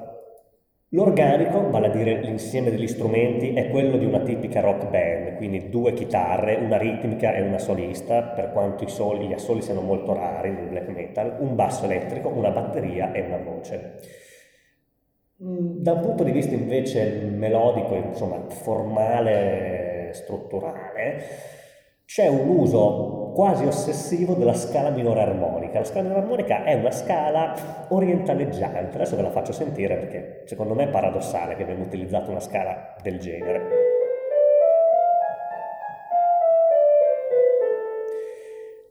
l'organico, vale a dire l'insieme degli strumenti, è quello di una tipica rock band, quindi due chitarre, una ritmica e una solista, per quanto soli, gli assoli siano molto rari nel black metal, un basso elettrico, una batteria e una voce. Mm, da un punto di vista invece melodico, insomma, formale, strutturale, c'è un uso quasi ossessivo della scala minore armonica. La scala minore armonica è una scala orientaleggiante, adesso ve la faccio sentire perché secondo me è paradossale che abbiamo utilizzato una scala del genere.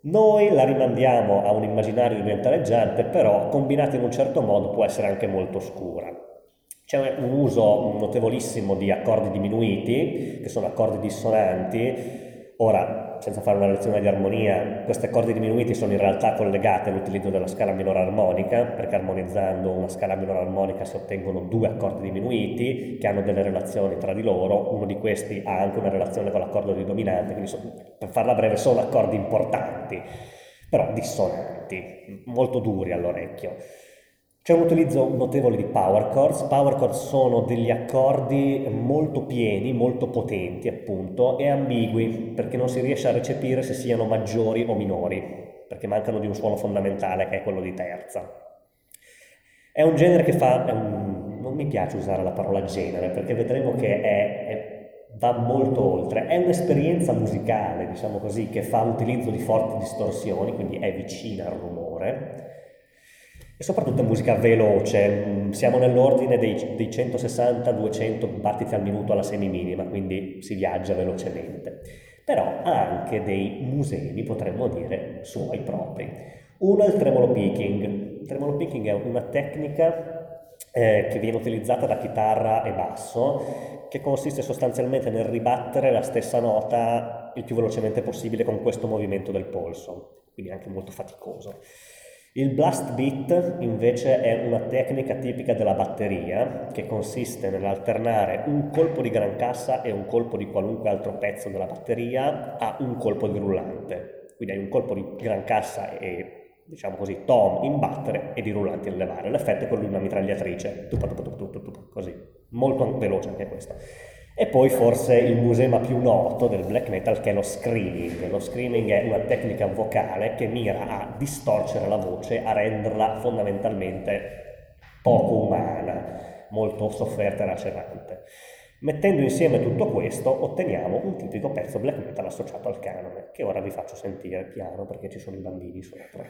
Noi la rimandiamo a un immaginario orientaleggiante, però combinata in un certo modo può essere anche molto scura. C'è un uso notevolissimo di accordi diminuiti, che sono accordi dissonanti, Ora, senza fare una lezione di armonia, questi accordi diminuiti sono in realtà collegati all'utilizzo della scala minore armonica, perché armonizzando una scala minore armonica si ottengono due accordi diminuiti che hanno delle relazioni tra di loro, uno di questi ha anche una relazione con l'accordo di dominante, quindi per farla breve sono accordi importanti, però dissonanti, molto duri all'orecchio. C'è un utilizzo notevole di power chords. Power chords sono degli accordi molto pieni, molto potenti appunto, e ambigui, perché non si riesce a recepire se siano maggiori o minori, perché mancano di un suono fondamentale che è quello di terza. È un genere che fa... Un, non mi piace usare la parola genere, perché vedremo che è, è, va molto oltre. È un'esperienza musicale, diciamo così, che fa utilizzo di forti distorsioni, quindi è vicina al rumore e soprattutto musica veloce, mm, siamo nell'ordine dei, dei 160-200 battiti al minuto alla semiminima, quindi si viaggia velocemente. Però ha anche dei musei, potremmo dire, suoi propri. Uno è il tremolo picking. Il tremolo picking è una tecnica eh, che viene utilizzata da chitarra e basso, che consiste sostanzialmente nel ribattere la stessa nota il più velocemente possibile con questo movimento del polso, quindi anche molto faticoso. Il blast beat invece è una tecnica tipica della batteria che consiste nell'alternare un colpo di gran cassa e un colpo di qualunque altro pezzo della batteria a un colpo di rullante. Quindi hai un colpo di gran cassa e diciamo così tom in battere e di rullante in levare. L'effetto è quello di una mitragliatrice, così, molto veloce anche questo. E poi forse il musema più noto del black metal che è lo screaming. Lo screaming è una tecnica vocale che mira a distorcere la voce, a renderla fondamentalmente poco umana, molto sofferta e lacerante. Mettendo insieme tutto questo otteniamo un tipico pezzo black metal associato al canone, che ora vi faccio sentire piano perché ci sono i bambini sopra.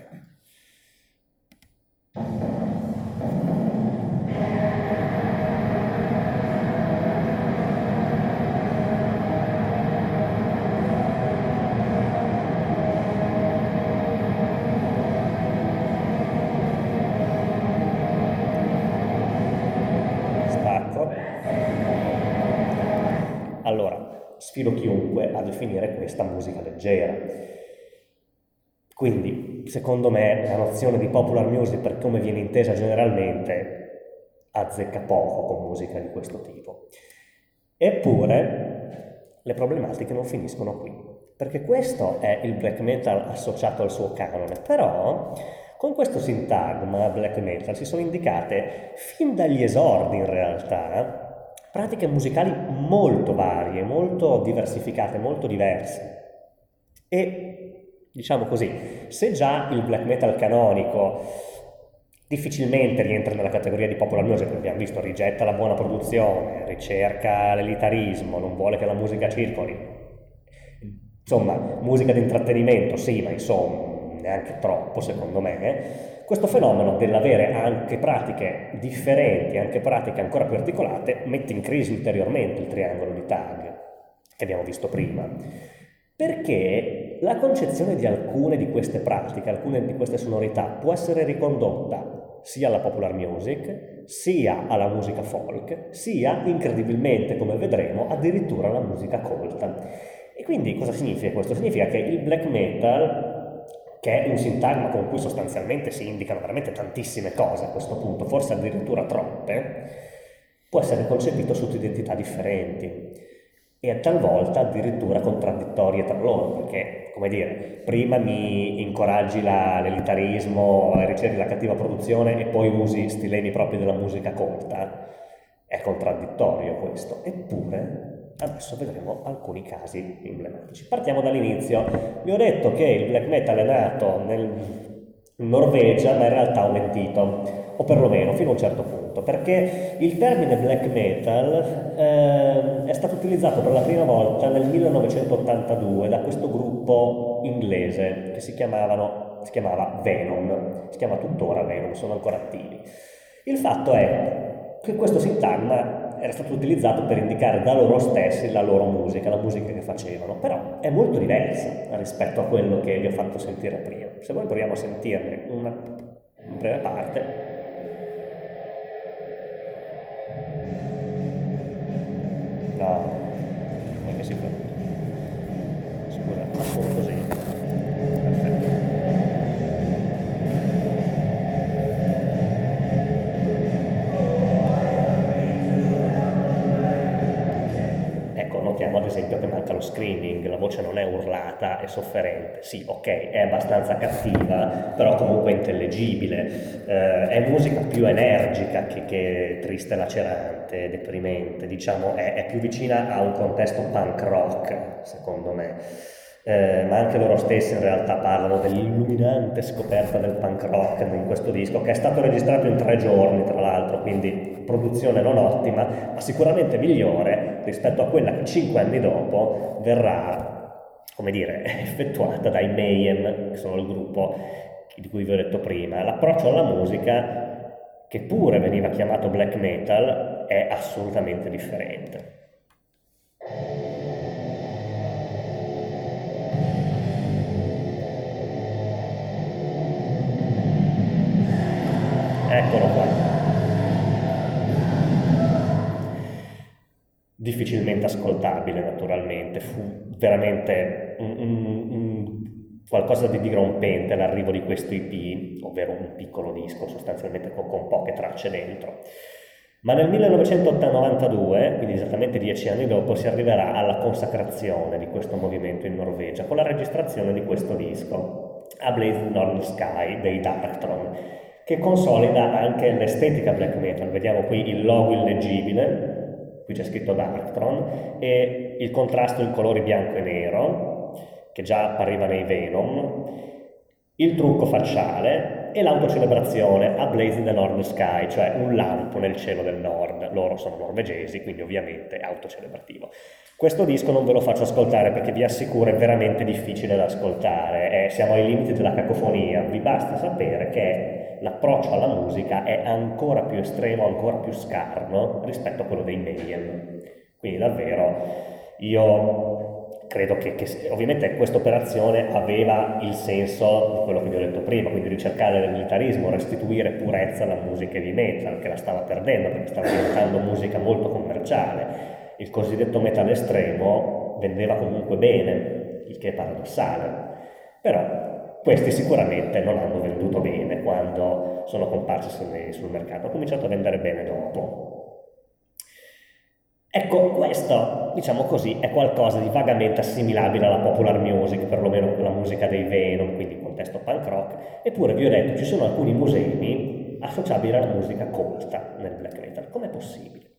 Sfido chiunque a definire questa musica leggera. Quindi, secondo me, la nozione di popular music, per come viene intesa generalmente, azzecca poco con musica di questo tipo. Eppure, le problematiche non finiscono qui, perché questo è il black metal associato al suo canone, però con questo sintagma black metal si sono indicate fin dagli esordi in realtà pratiche musicali molto varie, molto diversificate, molto diverse. E diciamo così, se già il black metal canonico difficilmente rientra nella categoria di popular music, perché abbiamo visto, rigetta la buona produzione, ricerca l'elitarismo, non vuole che la musica circoli. Insomma, musica di intrattenimento, sì, ma insomma, neanche troppo secondo me questo fenomeno dell'avere anche pratiche differenti, anche pratiche ancora più articolate, mette in crisi ulteriormente il triangolo di Tag che abbiamo visto prima. Perché la concezione di alcune di queste pratiche, alcune di queste sonorità può essere ricondotta sia alla popular music, sia alla musica folk, sia incredibilmente, come vedremo, addirittura alla musica colta. E quindi cosa significa questo? Significa che il black metal, che è un sintagma con cui sostanzialmente si indicano veramente tantissime cose a questo punto, forse addirittura troppe, può essere concepito sotto identità differenti e talvolta addirittura contraddittorie tra loro, perché, come dire, prima mi incoraggi la, l'elitarismo, ricerchi la cattiva produzione e poi usi stilemi propri della musica colta, è contraddittorio questo. Eppure, adesso vedremo alcuni casi emblematici. Partiamo dall'inizio. Vi ho detto che il black metal è nato nel Norvegia, ma in realtà ha aumentito o perlomeno fino a un certo punto, perché il termine black metal eh, è stato utilizzato per la prima volta nel 1982 da questo gruppo inglese che si, si chiamava Venom, si chiama tuttora Venom, sono ancora attivi. Il fatto è che questo sintagma era stato utilizzato per indicare da loro stessi la loro musica, la musica che facevano, però è molto diversa rispetto a quello che vi ho fatto sentire prima. Se voi proviamo a sentirne una breve parte, No, come si fa? Scusa, faccio così. Esempio che manca lo screaming, la voce non è urlata, è sofferente. Sì, ok, è abbastanza cattiva, però comunque intellegibile. Eh, è musica più energica che, che triste, lacerante, deprimente, diciamo, è, è più vicina a un contesto punk rock, secondo me eh, ma anche loro stessi in realtà parlano dell'illuminante scoperta del punk rock in questo disco, che è stato registrato in tre giorni tra l'altro, quindi produzione non ottima, ma sicuramente migliore rispetto a quella che cinque anni dopo verrà, come dire, [LAUGHS] effettuata dai Mayhem, che sono il gruppo di cui vi ho detto prima. L'approccio alla musica, che pure veniva chiamato black metal, è assolutamente differente. Eccolo qua. Difficilmente ascoltabile naturalmente, fu veramente un, un, un, qualcosa di dirompente l'arrivo di questo EP, ovvero un piccolo disco sostanzialmente con, con poche tracce dentro. Ma nel 1992, quindi esattamente dieci anni dopo, si arriverà alla consacrazione di questo movimento in Norvegia con la registrazione di questo disco, A Blaze Northern Sky dei Darktron, che consolida anche l'estetica black metal. Vediamo qui il logo illeggibile, qui c'è scritto Darktron, e il contrasto in colori bianco e nero, che già appariva nei Venom, il trucco facciale e l'autocelebrazione a Blaze in the North Sky, cioè un lampo nel cielo del nord. Loro sono norvegesi, quindi ovviamente è autocelebrativo. Questo disco non ve lo faccio ascoltare perché vi assicuro è veramente difficile da ascoltare, eh, siamo ai limiti della cacofonia, vi basta sapere che l'approccio alla musica è ancora più estremo, ancora più scarno rispetto a quello dei Mayhem. Quindi davvero io credo che, che ovviamente questa operazione aveva il senso di quello che vi ho detto prima, quindi ricercare il militarismo, restituire purezza alla musica di metal che la stava perdendo perché stava diventando musica molto commerciale il cosiddetto metal estremo vendeva comunque bene, il che è paradossale. Però questi sicuramente non hanno venduto bene quando sono comparsi sul, mercato, hanno cominciato a vendere bene dopo. Ecco, questo, diciamo così, è qualcosa di vagamente assimilabile alla popular music, perlomeno la musica dei Venom, quindi contesto punk rock, eppure vi ho detto ci sono alcuni musei associabili alla musica colta nel black metal. Com'è possibile?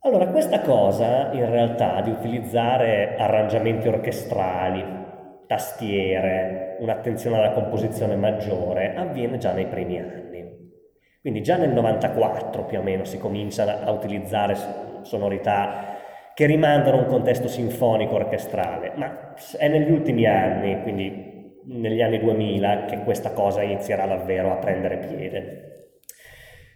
Allora, questa cosa in realtà di utilizzare arrangiamenti orchestrali, tastiere, un'attenzione alla composizione maggiore, avviene già nei primi anni. Quindi già nel 94 più o meno si comincia a utilizzare sonorità che rimandano un contesto sinfonico orchestrale, ma è negli ultimi anni, quindi negli anni 2000, che questa cosa inizierà davvero a prendere piede.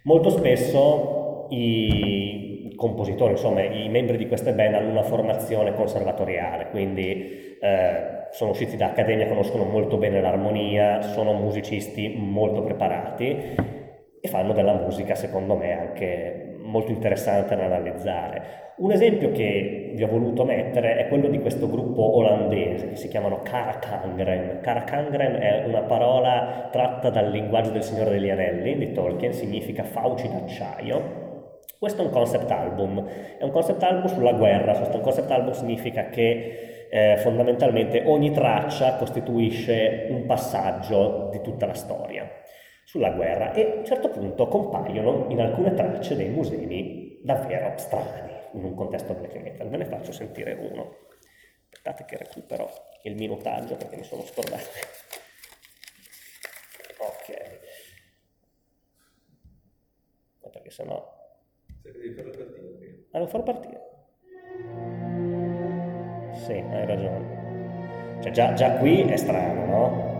Molto spesso i, compositori, insomma i membri di queste band hanno una formazione conservatoriale, quindi eh, sono usciti da accademia, conoscono molto bene l'armonia, sono musicisti molto preparati e fanno della musica, secondo me, anche molto interessante da analizzare. Un esempio che vi ho voluto mettere è quello di questo gruppo olandese che si chiamano Karakangren. Karakangren è una parola tratta dal linguaggio del Signore degli Anelli di Tolkien, significa fauci d'acciaio. Questo è un concept album, è un concept album sulla guerra, questo concept album significa che eh, fondamentalmente ogni traccia costituisce un passaggio di tutta la storia sulla guerra e a un certo punto compaiono in alcune tracce dei musei davvero strani in un contesto black metal. Ve ne faccio sentire uno. Aspettate che recupero il minutaggio perché mi sono scordato. Ok. Perché sennò... Devi farlo partire prima. Ah, lo farò partire. Sì, hai ragione. Cioè già, già qui è strano, no?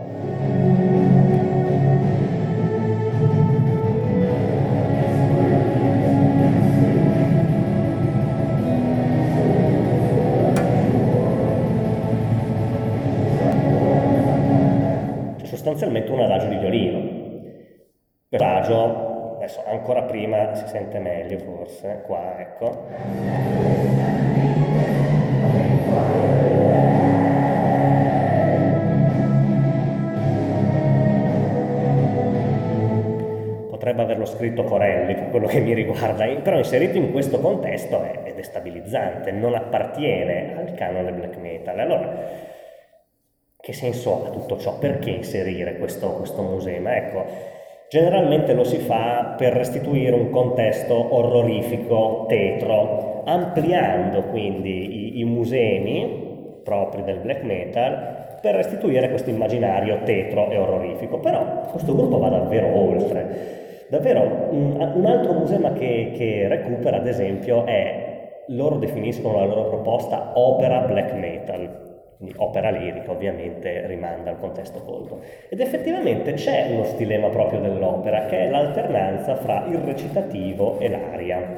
sostanzialmente un adagio di violino. Adagio, adesso ancora prima si sente meglio forse, qua ecco. Potrebbe averlo scritto Corelli per quello che mi riguarda, però inserito in questo contesto è, destabilizzante, non appartiene al canone black metal. Allora, che senso ha tutto ciò? Perché inserire questo, questo musema? Ecco, generalmente lo si fa per restituire un contesto orrorifico, tetro, ampliando quindi i, i musemi propri del black metal per restituire questo immaginario tetro e orrorifico. Però questo gruppo va davvero oltre. Davvero, un, altro musema che, che recupera, ad esempio, è, loro definiscono la loro proposta opera black metal quindi opera lirica ovviamente rimanda al contesto colto. Ed effettivamente c'è uno stilema proprio dell'opera che è l'alternanza fra il recitativo e l'aria.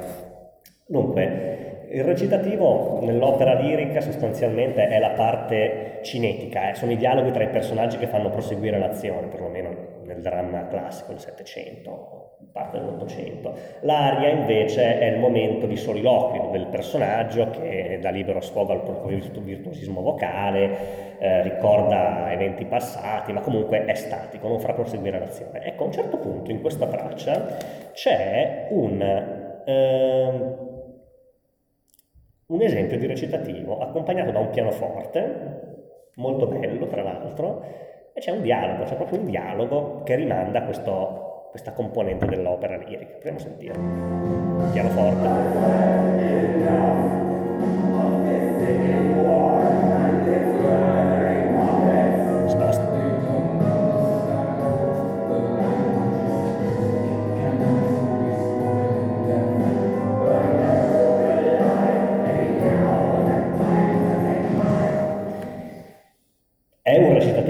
Dunque, il recitativo nell'opera lirica sostanzialmente è la parte cinetica, eh? sono i dialoghi tra i personaggi che fanno proseguire l'azione, perlomeno nel dramma classico del Settecento, parte dell'Ottocento. L'aria invece è il momento di soliloquio del personaggio che dà libero sfogo al proprio virtuosismo vocale, eh, ricorda eventi passati, ma comunque è statico, non fa proseguire l'azione. Ecco, a un certo punto in questa traccia c'è un, eh, un esempio di recitativo accompagnato da un pianoforte, molto bello tra l'altro, e c'è un dialogo, c'è proprio un dialogo che rimanda a questo, questa componente dell'opera lirica. Proviamo a sentire. Pianoforte.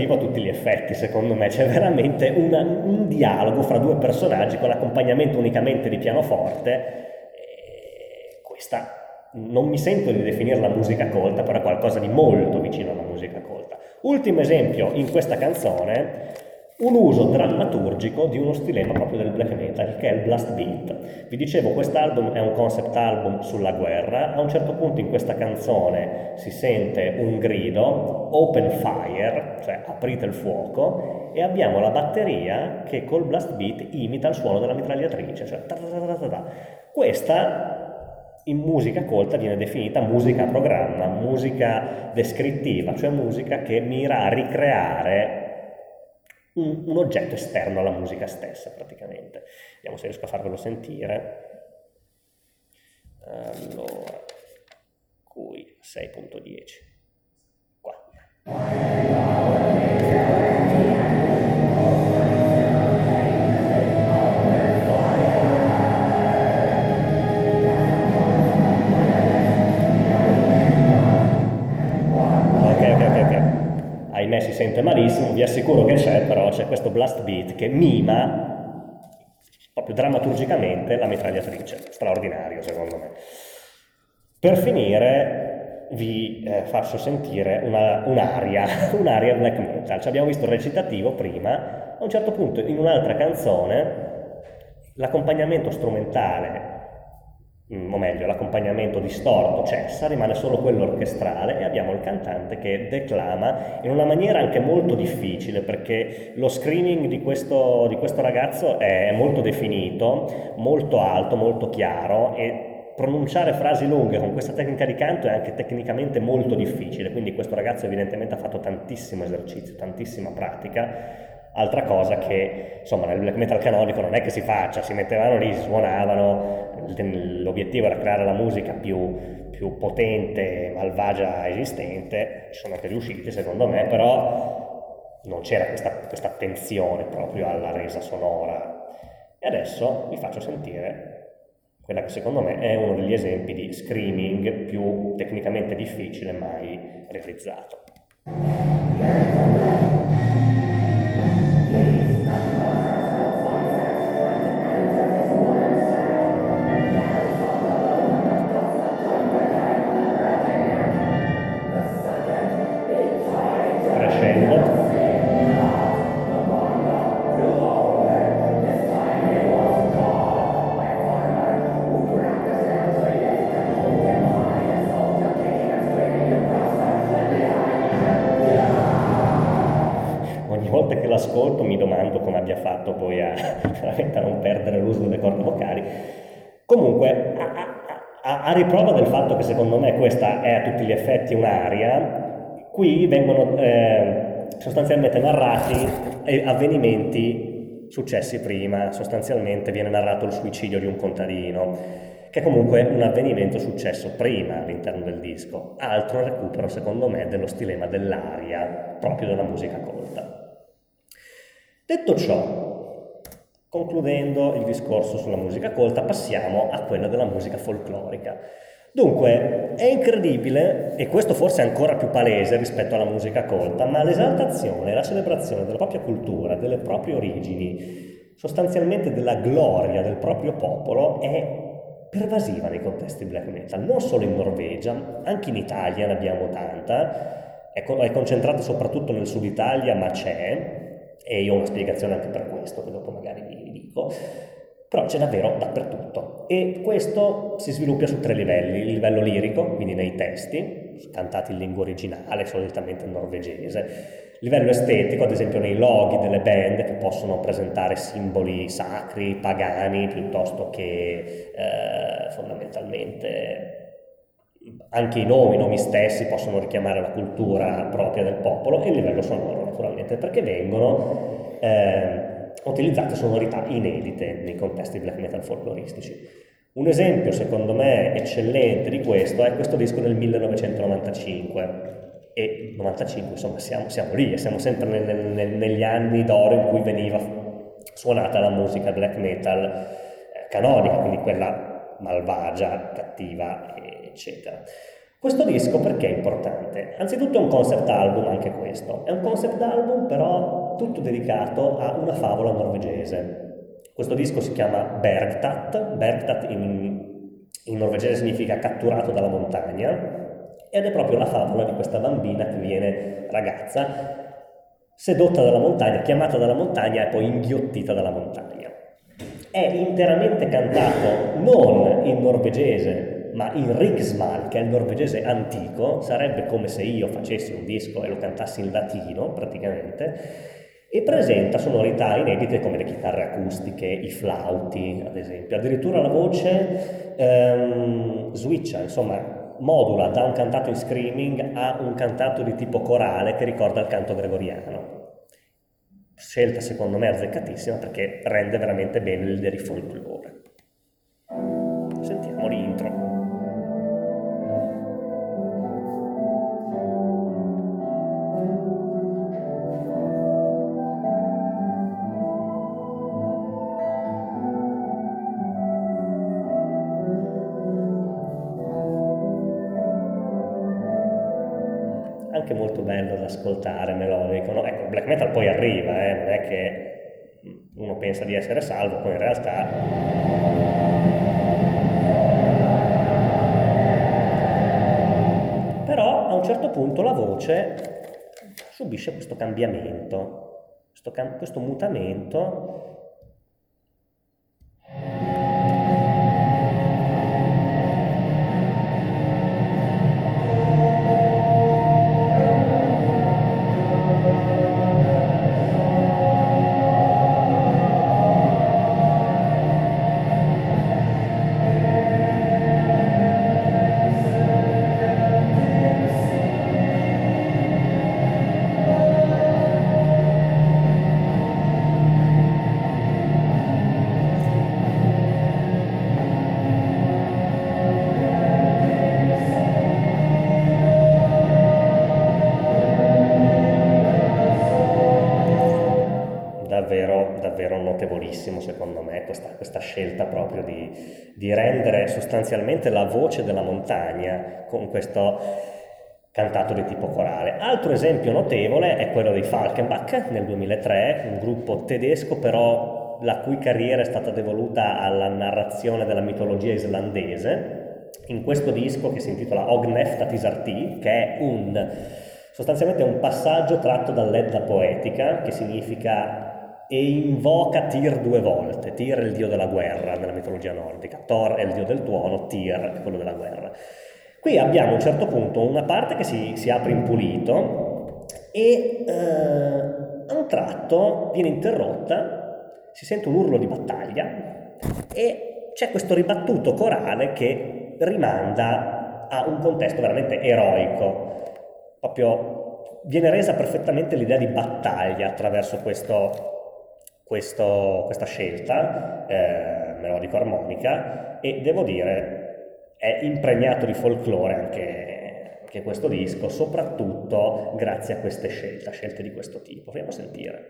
Recitativo a tutti gli effetti, secondo me, c'è veramente una, un dialogo fra due personaggi con accompagnamento unicamente di pianoforte. E questa non mi sento di definirla musica colta, però è qualcosa di molto vicino alla musica colta. Ultimo esempio in questa canzone un uso drammaturgico di uno stilema proprio del black metal, che è il blast beat. Vi dicevo, quest'album è un concept album sulla guerra, a un certo punto in questa canzone si sente un grido, open fire, cioè aprite il fuoco, e abbiamo la batteria che col blast beat imita il suono della mitragliatrice, cioè questa in musica colta viene definita musica a programma, musica descrittiva, cioè musica che mira a ricreare un, un oggetto esterno alla musica stessa praticamente. Vediamo se riesco a farvelo sentire. Allora, qui 6.10. Qua. Sente malissimo, vi assicuro che c'è, però c'è questo blast beat che mima proprio drammaturgicamente la mitragliatrice, straordinario secondo me. Per finire vi eh, faccio sentire una, un'aria, [LAUGHS] un'aria black metal, ci abbiamo visto il recitativo prima, a un certo punto in un'altra canzone l'accompagnamento strumentale o meglio, l'accompagnamento distorto cessa, rimane solo quello orchestrale e abbiamo il cantante che declama in una maniera anche molto difficile perché lo screaming di questo, di questo ragazzo è molto definito, molto alto, molto chiaro e pronunciare frasi lunghe con questa tecnica di canto è anche tecnicamente molto difficile, quindi questo ragazzo evidentemente ha fatto tantissimo esercizio, tantissima pratica, altra cosa che insomma nel black metal canonico non è che si faccia, si mettevano lì, si suonavano, l'obiettivo era creare la musica più, più potente, malvagia esistente, ci sono anche riusciti secondo me, però non c'era questa, questa attenzione proprio alla resa sonora. E adesso vi faccio sentire quella che secondo me è uno degli esempi di screaming più tecnicamente difficile mai realizzato. Fatto che secondo me questa è a tutti gli effetti un'aria, qui vengono eh, sostanzialmente narrati avvenimenti successi prima, sostanzialmente viene narrato il suicidio di un contadino che è comunque un avvenimento successo prima all'interno del disco, altro recupero secondo me dello stilema dell'aria proprio della musica colta. Detto ciò, concludendo il discorso sulla musica colta, passiamo a quella della musica folclorica. Dunque, è incredibile, e questo forse è ancora più palese rispetto alla musica colta, ma l'esaltazione, la celebrazione della propria cultura, delle proprie origini, sostanzialmente della gloria del proprio popolo, è pervasiva nei contesti black metal, non solo in Norvegia, anche in Italia ne abbiamo tanta, è, concentrata soprattutto nel sud Italia, ma c'è, e io ho una spiegazione anche per questo, che dopo magari vi dico, però c'è davvero dappertutto. E questo si sviluppa su tre livelli, il livello lirico, quindi nei testi, cantati in lingua originale, solitamente norvegese, livello estetico, ad esempio nei loghi delle band che possono presentare simboli sacri, pagani, piuttosto che eh, fondamentalmente anche i nomi, i nomi stessi possono richiamare la cultura propria del popolo e il livello sonoro naturalmente perché vengono eh, utilizzate sonorità inedite nei contesti black metal folcloristici. Un esempio secondo me eccellente di questo è questo disco del 1995 e 95 insomma siamo, siamo lì, siamo sempre nel, nel, negli anni d'oro in cui veniva suonata la musica black metal eh, canonica, quindi quella malvagia, cattiva, eccetera. Questo disco perché è importante? Anzitutto è un concept album anche questo, è un concept album però tutto dedicato a una favola norvegese. Questo disco si chiama Bergtat, Bergtat in, in norvegese significa catturato dalla montagna ed è proprio la favola di questa bambina che viene ragazza, sedotta dalla montagna, chiamata dalla montagna e poi inghiottita dalla montagna. È interamente cantato non in norvegese ma in Riksmal, che è il norvegese antico, sarebbe come se io facessi un disco e lo cantassi in latino praticamente, e presenta sonorità inedite come le chitarre acustiche, i flauti ad esempio, addirittura la voce ehm, switcha, insomma modula da un cantato in screaming a un cantato di tipo corale che ricorda il canto gregoriano. Scelta secondo me azzeccatissima perché rende veramente bene l'idea di bello da ascoltare, melodico. No? Ecco, black metal poi arriva, eh? non è che uno pensa di essere salvo, poi in realtà... Però a un certo punto la voce subisce questo cambiamento, questo, cam- questo mutamento sostanzialmente la voce della montagna con questo cantato di tipo corale. Altro esempio notevole è quello di Falkenbach nel 2003, un gruppo tedesco però la cui carriera è stata devoluta alla narrazione della mitologia islandese, in questo disco che si intitola Ogneft Isarti, che è un Sostanzialmente un passaggio tratto dall'Edda poetica, che significa e invoca Tyr due volte. Tyr è il dio della guerra nella mitologia nordica, Thor è il dio del tuono, Tyr è quello della guerra. Qui abbiamo a un certo punto una parte che si, si apre in pulito e eh, a un tratto viene interrotta, si sente un urlo di battaglia e c'è questo ribattuto corale che rimanda a un contesto veramente eroico proprio viene resa perfettamente l'idea di battaglia attraverso questo, questo, questa scelta eh, melodico-armonica e devo dire è impregnato di folklore anche, anche, questo disco, soprattutto grazie a queste scelte, scelte di questo tipo. Proviamo a sentire.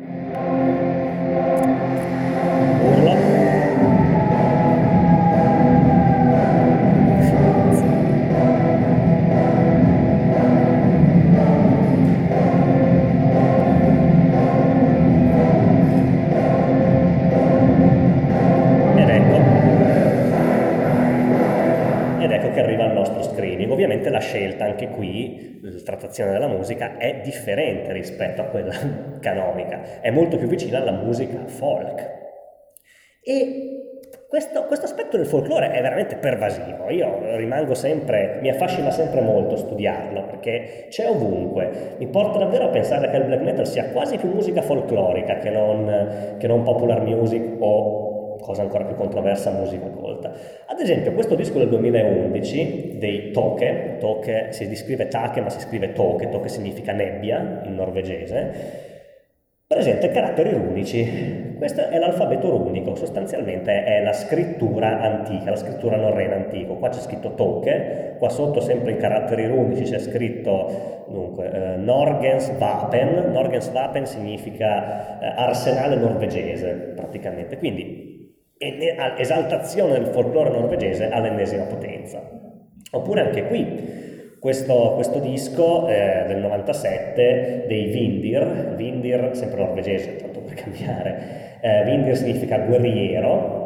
La trattazione della musica, è differente rispetto a quella [LAUGHS] canonica, è molto più vicina alla musica folk. E questo, questo, aspetto del folklore è veramente pervasivo, io rimango sempre, mi affascina sempre molto studiarlo perché c'è ovunque, mi porta davvero a pensare che il black metal sia quasi più musica folclorica che non, che non popular music o cosa ancora più controversa, musica colta. Ad esempio, questo disco del 2011 dei Toke, Toke si descrive Take ma si scrive Toke, Toke significa nebbia in norvegese, presenta caratteri runici. Questo è l'alfabeto runico, sostanzialmente è la scrittura antica, la scrittura norrena antica. Qua c'è scritto Toke, qua sotto sempre in caratteri runici c'è scritto dunque, eh, Norgens Vapen. Norgens Vapen significa eh, arsenale norvegese praticamente, quindi esaltazione del folklore norvegese all'ennesima potenza. Oppure anche qui, questo, questo disco eh, del 97 dei Vindir, Vindir sempre norvegese, tanto per cambiare, eh, Vindir significa guerriero,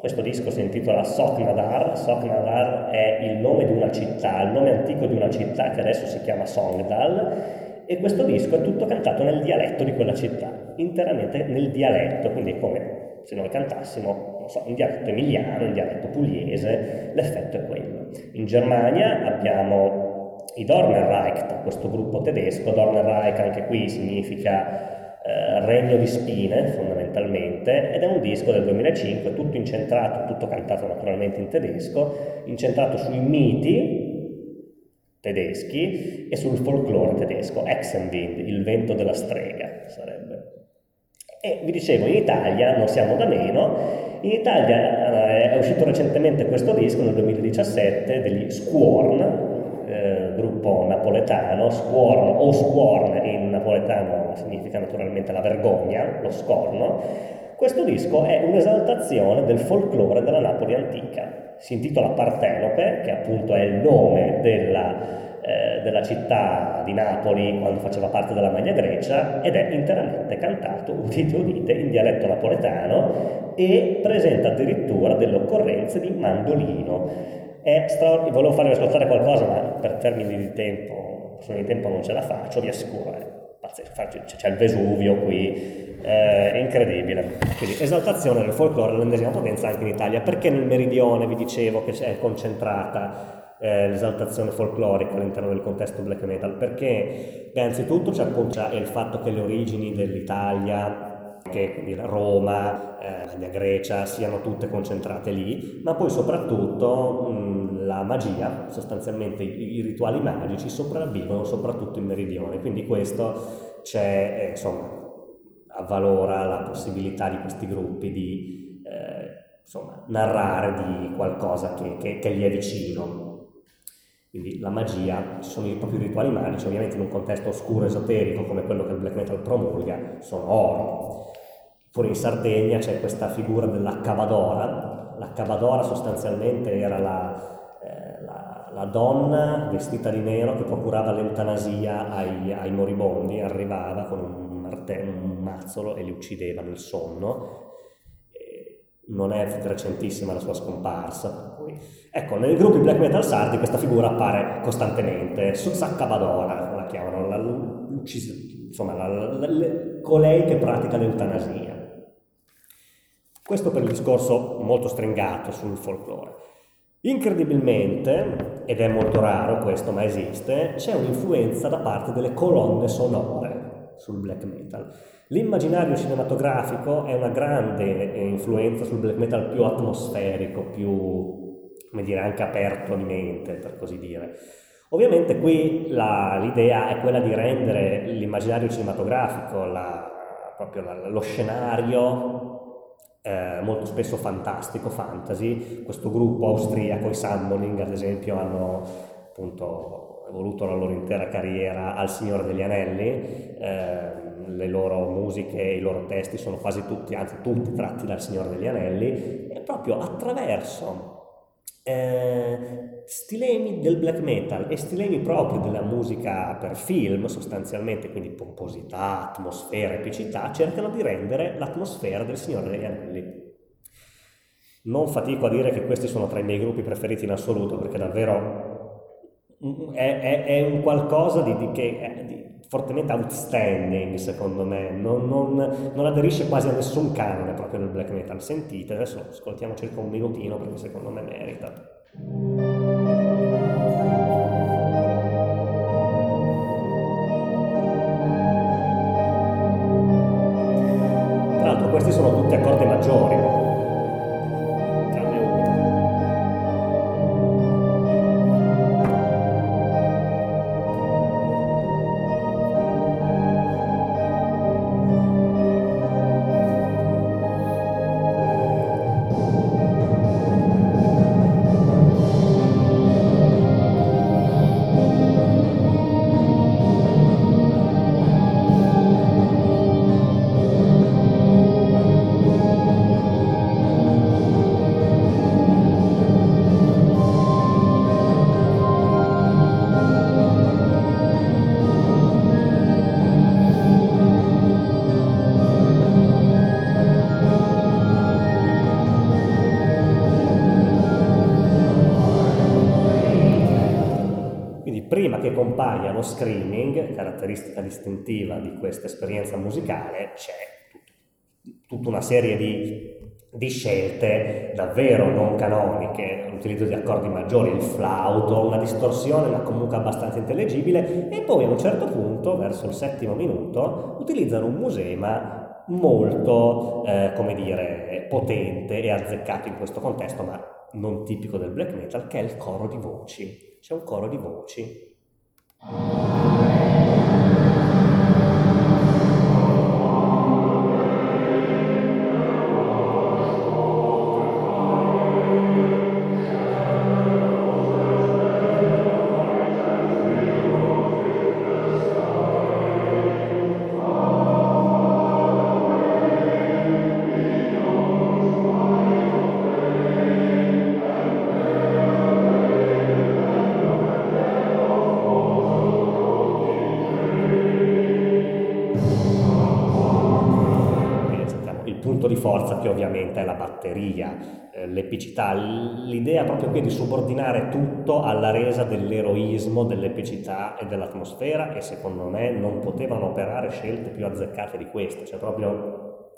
questo disco si intitola Soknadar, Soknadar è il nome di una città, il nome antico di una città che adesso si chiama Songdal e questo disco è tutto cantato nel dialetto di quella città, interamente nel dialetto, quindi come se noi cantassimo so, in dialetto emiliano, in dialetto pugliese, l'effetto è quello. In Germania abbiamo i Dornerreich, questo gruppo tedesco, Dornerreich anche qui significa eh, regno di spine fondamentalmente, ed è un disco del 2005, tutto incentrato, tutto cantato naturalmente in tedesco, incentrato sui miti tedeschi e sul folklore tedesco, Exenwind, il vento della strega sarebbe. E vi dicevo, in Italia non siamo da meno in Italia eh, è uscito recentemente questo disco nel 2017 degli Squorn, eh, gruppo napoletano, Squorn o Squorn in napoletano significa naturalmente la vergogna, lo scorno. Questo disco è un'esaltazione del folklore della Napoli antica. Si intitola Partenope, che appunto è il nome della eh, della città di Napoli quando faceva parte della Magna Grecia ed è interamente cantato, udite udite, in dialetto napoletano e presenta addirittura delle occorrenze di mandolino. È straordinario, volevo farvi ascoltare qualcosa ma per termini di tempo, di tempo non ce la faccio, vi assicuro, è pazzesco, c'è il Vesuvio qui, è incredibile. Quindi esaltazione del folklore all'ennesima potenza anche in Italia, perché nel meridione vi dicevo che è concentrata eh, l'esaltazione folclorica all'interno del contesto black metal, perché beh, anzitutto c'è appunto il fatto che le origini dell'Italia, che Roma, eh, la Grecia siano tutte concentrate lì, ma poi soprattutto mh, la magia, sostanzialmente i, i, rituali magici sopravvivono soprattutto in meridione, quindi questo c'è, eh, insomma, avvalora la possibilità di questi gruppi di eh, insomma, narrare di qualcosa che, che, che gli è vicino. Quindi la magia, sono i propri rituali magici, ovviamente in un contesto oscuro, esoterico come quello che il black metal promulga, sono oro. Fuori in Sardegna c'è questa figura della cavadora. La cavadora sostanzialmente era la, eh, la, la donna vestita di nero che procurava l'eutanasia ai, ai moribondi, arrivava con un, martello, un mazzolo e li uccideva nel sonno non è recentissima la sua scomparsa. Ecco, nei gruppi black metal sardi questa figura appare costantemente, Saccabadora la chiamano, la, insomma, la, la, colei che pratica l'eutanasia. Questo per il discorso molto stringato sul folklore. Incredibilmente, ed è molto raro questo, ma esiste, c'è un'influenza da parte delle colonne sonore sul black metal. L'immaginario cinematografico è una grande eh, influenza sul black metal più atmosferico, più, come dire, anche aperto di mente, per così dire. Ovviamente qui la, l'idea è quella di rendere l'immaginario cinematografico, la, proprio la, lo scenario eh, molto spesso fantastico, fantasy. Questo gruppo austriaco, i Summoning ad esempio, hanno appunto evoluto la loro intera carriera al Signore degli Anelli. Eh, le loro musiche, i loro testi sono quasi tutti, anzi tutti tratti dal Signore degli Anelli, e proprio attraverso eh, stilemi del black metal e stilemi propri della musica per film, sostanzialmente, quindi pomposità, atmosfera, epicità, cercano di rendere l'atmosfera del Signore degli Anelli. Non fatico a dire che questi sono tra i miei gruppi preferiti in assoluto, perché davvero è, è, è un qualcosa di, di, che, di, fortemente outstanding secondo me, non, non, non, aderisce quasi a nessun canone proprio del black metal. Sentite, adesso ascoltiamo circa un minutino perché secondo me merita. Distintiva di questa esperienza musicale, c'è tutta una serie di, di scelte davvero non canoniche, l'utilizzo di accordi maggiori, il flauto, una distorsione ma comunque abbastanza intellegibile. E poi a un certo punto, verso il settimo minuto, utilizzano un musema molto, eh, come dire, potente e azzeccato in questo contesto, ma non tipico del black metal, che è il coro di voci. C'è un coro di voci batteria, eh, l'epicità, l'idea proprio qui di subordinare tutto alla resa dell'eroismo, dell'epicità e dell'atmosfera e secondo me non potevano operare scelte più azzeccate di queste, cioè proprio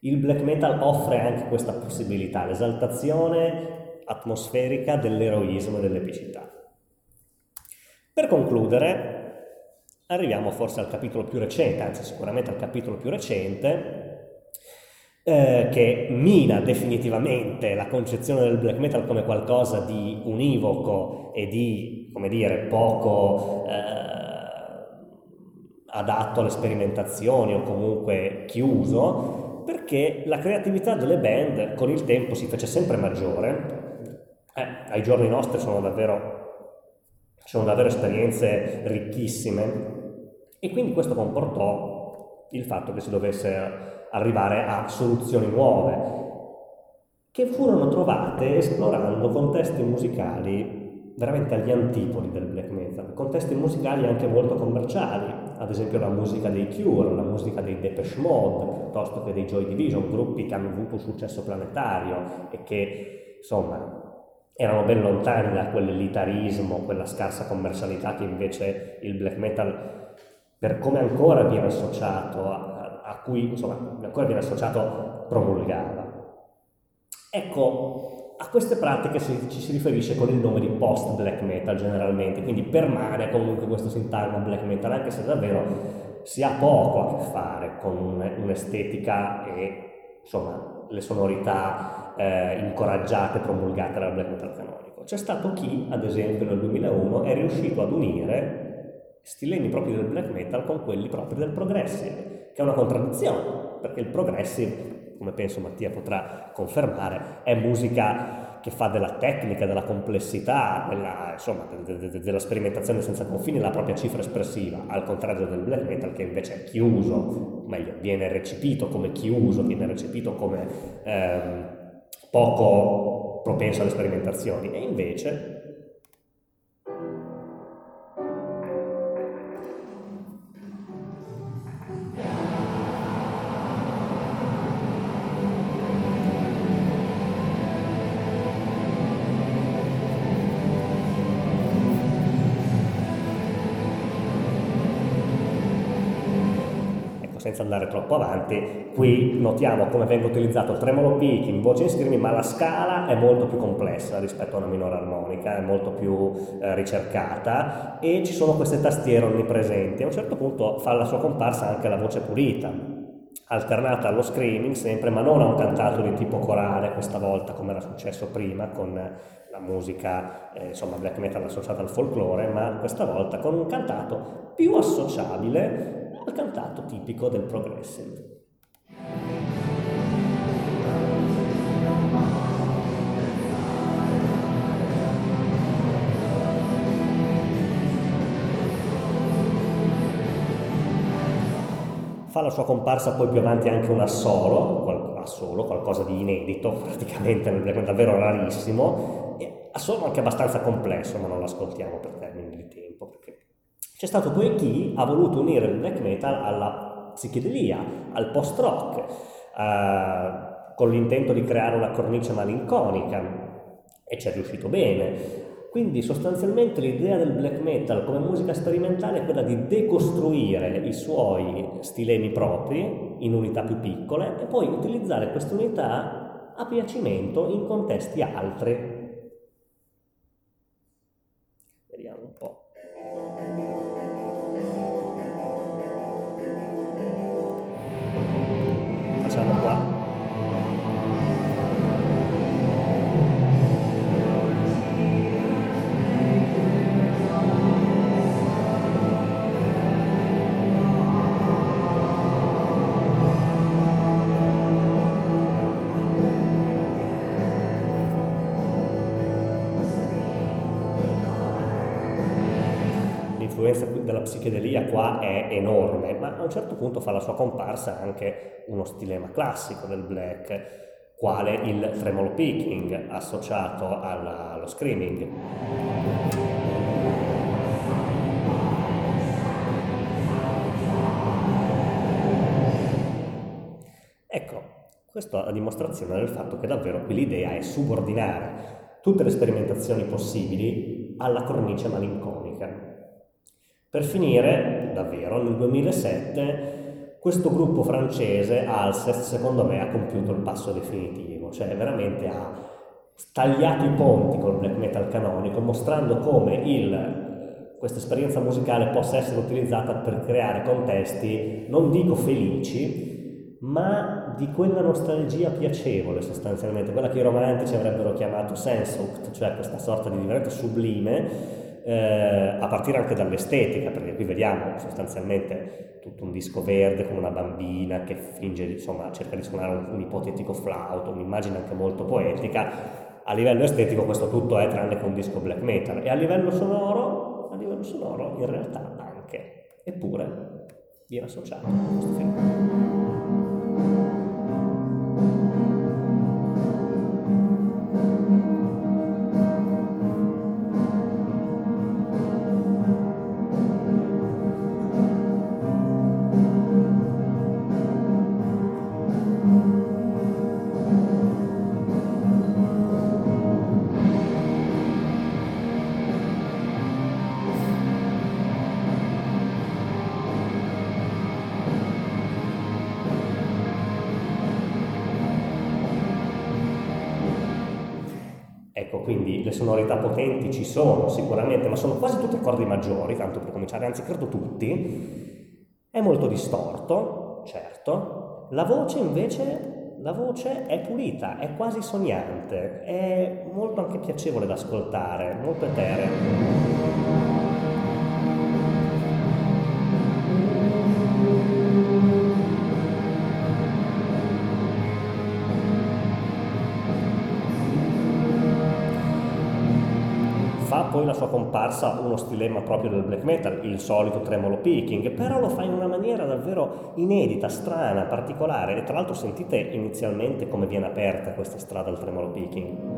il black metal offre anche questa possibilità, l'esaltazione atmosferica dell'eroismo e dell'epicità. Per concludere, arriviamo forse al capitolo più recente, anzi sicuramente al capitolo più recente, eh, che mina definitivamente la concezione del black metal come qualcosa di univoco e di, come dire, poco eh, adatto alle sperimentazioni o comunque chiuso, perché la creatività delle band con il tempo si fece sempre maggiore. Eh, ai giorni nostri sono davvero, sono davvero esperienze ricchissime e quindi questo comportò il fatto che si dovesse arrivare a soluzioni nuove, che furono trovate esplorando contesti musicali veramente agli antipodi del black metal, contesti musicali anche molto commerciali, ad esempio la musica dei Cure, la musica dei Depeche Mode, piuttosto che dei Joy Division, gruppi che hanno avuto successo planetario e che insomma erano ben lontani da quell'elitarismo, quella scarsa commercialità che invece il black metal, per come ancora viene associato, a, a cui insomma ancora viene associato, promulgava. Ecco, a queste pratiche si, ci si riferisce con il nome di post black metal generalmente, quindi permane comunque questo sintagma black metal, anche se davvero si ha poco a che fare con un'estetica e insomma le sonorità eh, incoraggiate, promulgate dal black metal canonico. C'è stato chi, ad esempio nel 2001, è riuscito ad unire stilemi propri del black metal con quelli propri del progressive, che è una contraddizione, perché il progressive come penso Mattia potrà confermare, è musica che fa della tecnica, della complessità, della, insomma, de, de, de, della sperimentazione senza confini la propria cifra espressiva, al contrario del black metal che invece è chiuso, meglio, viene recepito come chiuso, viene recepito come ehm, poco propenso alle sperimentazioni, e invece senza andare troppo avanti, qui notiamo come venga utilizzato il tremolo picking, voce in screaming, ma la scala è molto più complessa rispetto a una minore armonica, è molto più eh, ricercata e ci sono queste tastiere onnipresenti. A un certo punto fa la sua comparsa anche la voce pulita, alternata allo screaming sempre, ma non a un cantato di tipo corale questa volta come era successo prima con la musica eh, insomma black metal associata al folklore, ma questa volta con un cantato più associabile al cantato tipico del progressive. fa la sua comparsa poi più avanti anche un assolo, assolo qualcosa di inedito [LAUGHS] praticamente davvero rarissimo, e assolo anche abbastanza complesso, ma non lo ascoltiamo per termini di tempo, perché c'è stato poi chi ha voluto unire il black metal alla psichedelia, al post-rock, eh, con l'intento di creare una cornice malinconica e ci è riuscito bene. Quindi sostanzialmente l'idea del black metal come musica sperimentale è quella di decostruire i suoi stilemi propri in unità più piccole e poi utilizzare queste unità a piacimento in contesti altri psichedelia qua è enorme, ma a un certo punto fa la sua comparsa anche uno stilema classico del black, quale il tremolo picking associato alla, allo screaming. Ecco, questa è la dimostrazione del fatto che davvero qui l'idea è subordinare tutte le sperimentazioni possibili alla cornice malinconica. Per finire, davvero, nel 2007 questo gruppo francese, Alcest, secondo me ha compiuto il passo definitivo, cioè veramente ha tagliato i ponti col black metal canonico, mostrando come il, questa esperienza musicale possa essere utilizzata per creare contesti, non dico felici, ma di quella nostalgia piacevole sostanzialmente, quella che i romantici avrebbero chiamato sensucht, cioè questa sorta di divertimento sublime eh, a partire anche dall'estetica, perché qui vediamo sostanzialmente tutto un disco verde con una bambina che finge, insomma, cerca di suonare un, un ipotetico flauto, un'immagine anche molto poetica. A livello estetico questo tutto è tranne che un disco black metal e a livello sonoro, a livello sonoro in realtà anche. Eppure viene associato a questo fenomeno. Potenti ci sono sicuramente, ma sono quasi tutti accordi maggiori, tanto per cominciare, anzi credo tutti. È molto distorto, certo. La voce invece, la voce è pulita, è quasi sognante, è molto anche piacevole da ascoltare, molto eterea. Poi la sua comparsa uno stilema proprio del black metal, il solito tremolo picking, però lo fa in una maniera davvero inedita, strana, particolare e tra l'altro sentite inizialmente come viene aperta questa strada al tremolo picking.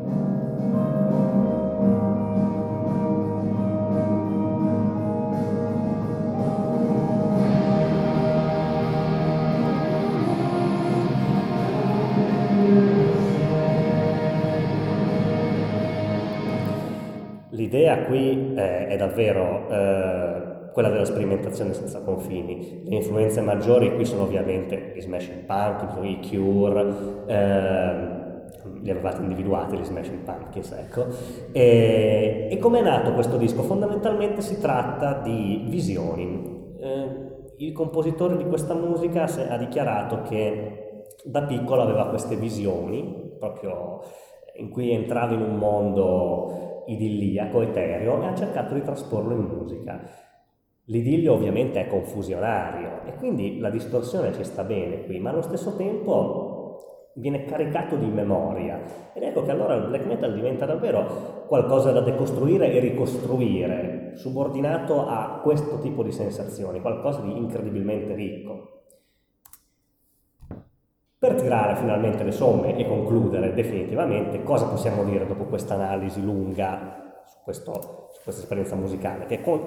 L'idea qui eh, è davvero eh, quella della sperimentazione senza confini. Le influenze maggiori qui sono ovviamente gli Smashing Pumpkins, i Cure, eh, li avevate individuati gli Smashing Pumpkins, ecco. E, e come è nato questo disco? Fondamentalmente si tratta di visioni. Eh, il compositore di questa musica ha dichiarato che da piccolo aveva queste visioni, proprio in cui entrava in un mondo idilliaco, etereo, e ha cercato di trasporlo in musica. L'idillio ovviamente è confusionario e quindi la distorsione ci sta bene qui, ma allo stesso tempo viene caricato di memoria. Ed ecco che allora il black metal diventa davvero qualcosa da decostruire e ricostruire, subordinato a questo tipo di sensazioni, qualcosa di incredibilmente ricco. Per tirare finalmente le somme e concludere definitivamente, cosa possiamo dire dopo questa analisi lunga su, questo, su questa esperienza musicale? Che con,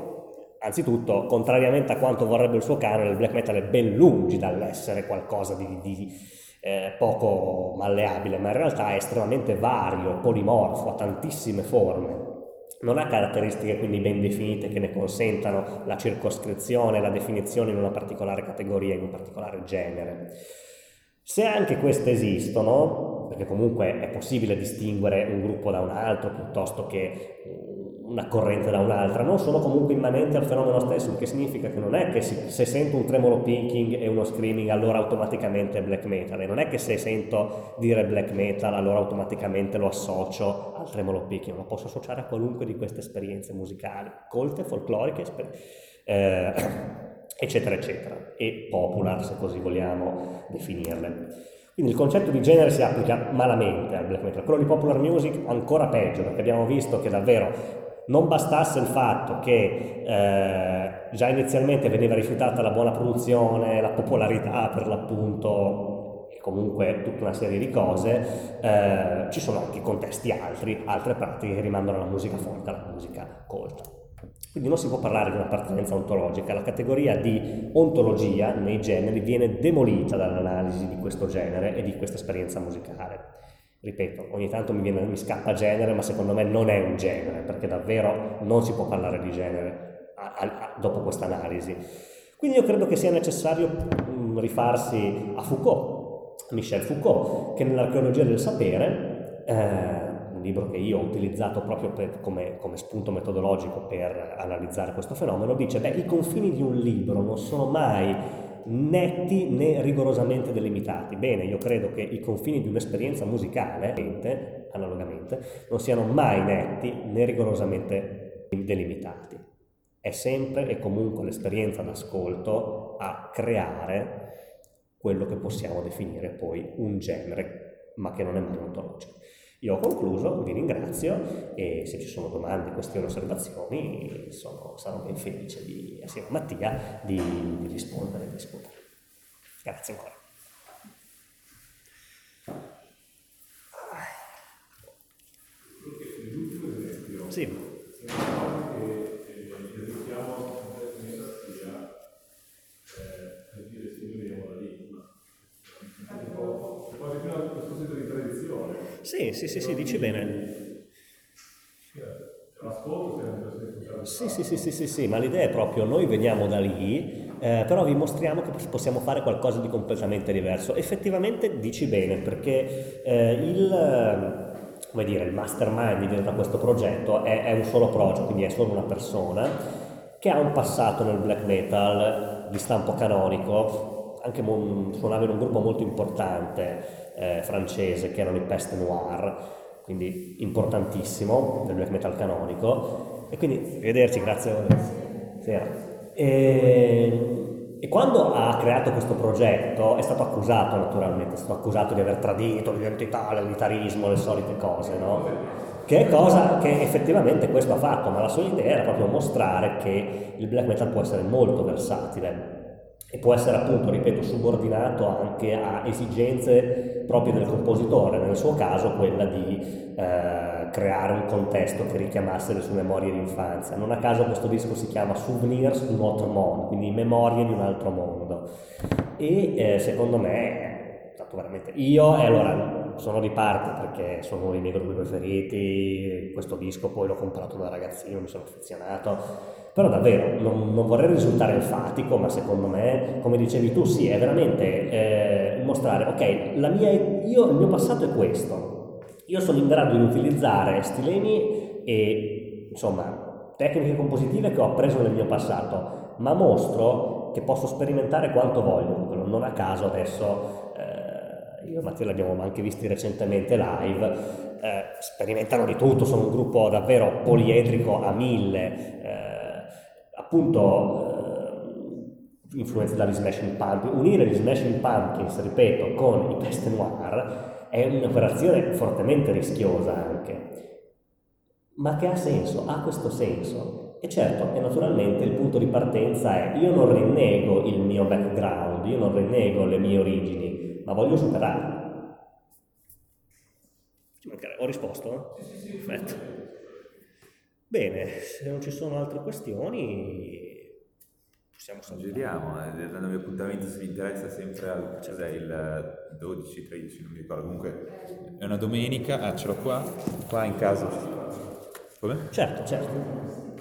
anzitutto, contrariamente a quanto vorrebbe il suo canone, il black metal è ben lungi dall'essere qualcosa di, di eh, poco malleabile, ma in realtà è estremamente vario, polimorfo, ha tantissime forme. Non ha caratteristiche quindi ben definite che ne consentano la circoscrizione, la definizione in una particolare categoria, in un particolare genere. Se anche queste esistono, perché comunque è possibile distinguere un gruppo da un altro piuttosto che una corrente da un'altra, non sono comunque immanenti al fenomeno stesso, che significa che non è che se sento un tremolo picking e uno screaming allora automaticamente è black metal, e non è che se sento dire black metal allora automaticamente lo associo al tremolo picking, lo posso associare a qualunque di queste esperienze musicali, colte, folcloriche, eh, [CLEARS THROAT] eccetera, eccetera, e popular, se così vogliamo definirle. Quindi il concetto di genere si applica malamente al black metal, quello di popular music ancora peggio, perché abbiamo visto che davvero non bastasse il fatto che eh, già inizialmente veniva rifiutata la buona produzione, la popolarità per l'appunto e comunque tutta una serie di cose, eh, ci sono anche contesti altri, altre pratiche che rimandano alla musica forte, alla musica colta. Quindi non si può parlare di un'appartenenza ontologica, la categoria di ontologia nei generi viene demolita dall'analisi di questo genere e di questa esperienza musicale. Ripeto, ogni tanto mi, viene, mi scappa genere, ma secondo me non è un genere, perché davvero non si può parlare di genere a, a, a, dopo questa analisi. Quindi io credo che sia necessario mh, mm, rifarsi a Foucault, Michel Foucault, che nell'archeologia del sapere eh, libro che io ho utilizzato proprio per, come, come, spunto metodologico per analizzare questo fenomeno, dice, beh, i confini di un libro non sono mai netti né rigorosamente delimitati. Bene, io credo che i confini di un'esperienza musicale, analogamente, non siano mai netti né rigorosamente delimitati. È sempre e comunque l'esperienza d'ascolto a creare quello che possiamo definire poi un genere, ma che non è mai ontologico. Io ho concluso, vi ringrazio e se ci sono domande, questioni, osservazioni sono, sarò ben felice di, assieme a Mattia di, di rispondere e discutere. Grazie ancora. Sì. Sì, sì, sì, sì, dici bene. Sì, sì, sì, sì, sì, ma l'idea è proprio noi veniamo da lì, eh, però vi mostriamo che possiamo fare qualcosa di completamente diverso. Effettivamente dici bene, perché eh, il, come dire, il mastermind di questo progetto è, è un solo project, quindi è solo una persona che ha un passato nel black metal di stampo canonico, anche mon- suonava in un gruppo molto importante eh, francese che erano i Peste Noir, quindi importantissimo del black metal canonico. E quindi, vederci, grazie. E, e, quando ha creato questo progetto è stato accusato naturalmente, è stato accusato di aver tradito l'identità, l'elitarismo, le solite cose, no? Che è cosa che effettivamente questo ha fatto, ma la sua idea era proprio mostrare che il black metal può essere molto versatile e può essere appunto, ripeto, subordinato anche a esigenze proprie del compositore, nel suo caso quella di eh, creare un contesto che richiamasse le sue memorie di infanzia. Non a caso questo disco si chiama Souvenirs d'un autre monde, quindi memorie di un altro mondo. E eh, secondo me è veramente... Io, e allora sono di parte perché sono uno dei miei gruppi preferiti, questo disco poi l'ho comprato da ragazzino, mi sono affezionato. Però davvero, non, non, vorrei risultare enfatico, ma secondo me, come dicevi tu, sì, è veramente eh, mostrare, ok, mia, io, il mio passato è questo, io sono in grado di utilizzare stilemi e, insomma, tecniche compositive che ho appreso nel mio passato, ma mostro che posso sperimentare quanto voglio, non a caso adesso... Io e Matteo l'abbiamo anche visti recentemente live, eh, sperimentano di tutto, sono un gruppo davvero poliedrico a mille, eh, appunto eh, influenze dagli Smashing Pumpkins, unire gli Smashing Pumpkins, ripeto, con i Peste Noir è un'operazione fortemente rischiosa anche, ma che ha senso, ha questo senso. E certo, e naturalmente il punto di partenza è io non rinnego il mio background, io non rinnego le mie origini, ma voglio superarle. Ho risposto? Sì, sì, sì. Perfetto. Bene, se non ci sono altre questioni possiamo salutare. Giriamo, eh, il mio appuntamento se vi interessa sempre al, cos'è, il 12, 13, non mi ricordo, comunque è una domenica, ah ce l'ho qua, qua in casa. Come? Certo, certo. Non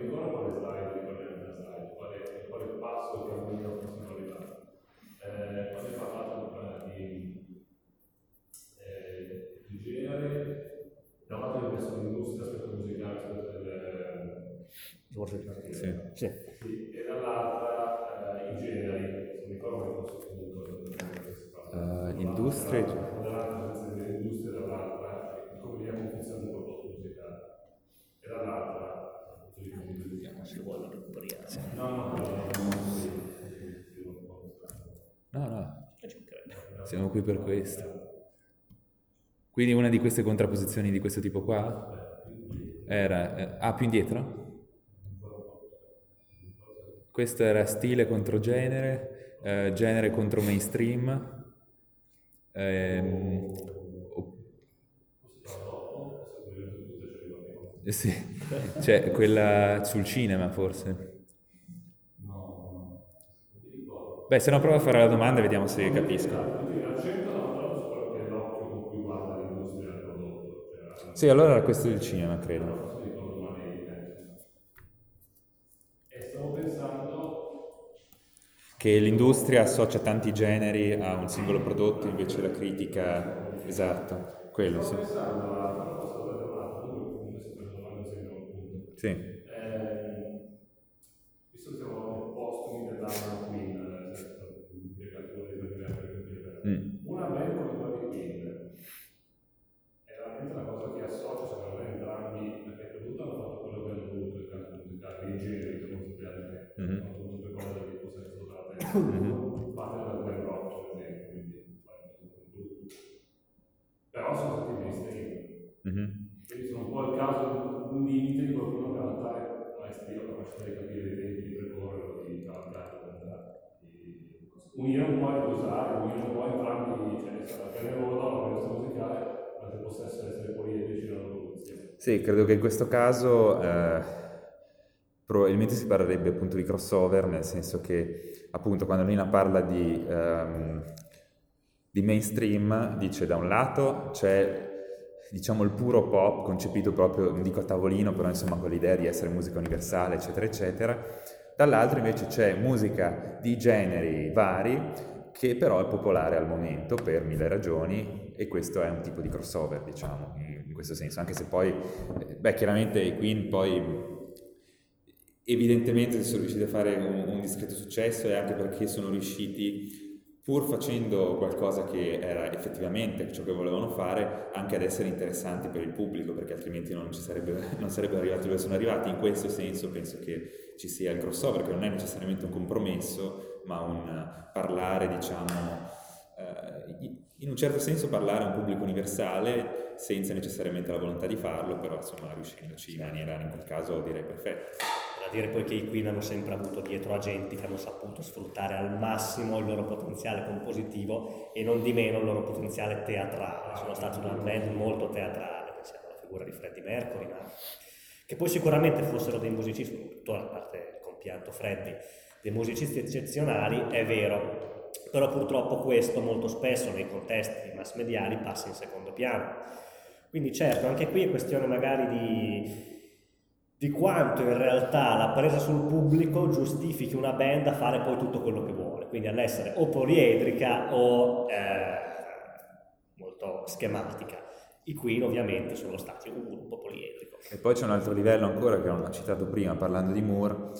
ricordo Sì. sì. sì. E dall'altra uh, i generi, non mi ricordo che fosse punto. Uh, industria. Dall'altra l'industria, dall'altra, di come veniamo funzionando il prodotto musicale. E dall'altra, vediamo se vuole recuperiamo. No, no, no. No, no. Siamo qui per questo. Quindi una di queste contrapposizioni di questo tipo qua era... Eh, ah, più indietro? Questo era stile contro genere, eh, genere contro mainstream. Ehm, eh, sì, cioè quella sul cinema forse. Beh, se no prova a fare la domanda e vediamo se capisco. Sì, allora era questo del cinema, credo. Che l'industria associa tanti generi a un singolo prodotto, invece la critica, esatto, quello sì. Sì. Eh, visto che siamo postumi dell'anno Queen, mm. una band come Bobby Queen è veramente una cosa che associa secondo me entrambi, perché per tutto hanno fatto quello che hanno voluto il canto musicale, in genere, come sappiate, mm-hmm. hanno fatto tutte cose che Mm-hmm. Fate la due rocce, per esempio, quindi però sono Mm-hmm. Quindi sono un po' il caso un limite di qualcuno che ha una tale maestria, capacità di capire i tempi, di precorrere, di cantare, di unire un po' e dosare, unire un po' entrambi, cioè per il lavoro la questa musicale, anche possa essere, essere poliedrici nella produzione. Sì, credo che in questo caso eh, probabilmente si parlerebbe appunto di crossover, nel senso che appunto quando Lina parla di, um, di mainstream, dice da un lato c'è diciamo il puro pop concepito proprio, non dico a tavolino, però insomma con l'idea di essere musica universale, eccetera, eccetera. Dall'altro invece c'è musica di generi vari che però è popolare al momento per mille ragioni e questo è un tipo di crossover, diciamo, in questo senso, anche se poi, eh, beh, chiaramente i Queen poi evidentemente sono riusciti a fare un, un discreto successo e anche perché sono riusciti pur facendo qualcosa che era effettivamente ciò che volevano fare, anche ad essere interessanti per il pubblico, perché altrimenti non, sarebbe, non sarebbero arrivati dove sono arrivati. In questo senso penso che ci sia il crossover, che non è necessariamente un compromesso, ma un parlare, diciamo, eh, in un certo senso parlare a un pubblico universale senza necessariamente la volontà di farlo, però insomma riuscendoci in maniera, in quel caso direi perfetta da dire poi che i Queen hanno sempre avuto dietro agenti che hanno saputo sfruttare al massimo il loro potenziale compositivo e non di meno il loro potenziale teatrale. Sono stati una band molto teatrale, pensiamo alla figura di Freddie Mercury, ma che poi sicuramente fossero dei musicisti, tuttora a parte compianto Freddie, dei musicisti eccezionali, è vero, però purtroppo questo molto spesso nei contesti mass mediali passa in secondo piano. Quindi certo, anche qui è questione magari di di quanto in realtà la presa sul pubblico giustifichi una band a fare poi tutto quello che vuole, quindi all'essere o poliedrica o eh, molto schematica. I Queen ovviamente sono stati un gruppo poliedrico. E poi c'è un altro livello ancora che ho citato prima parlando di Moore,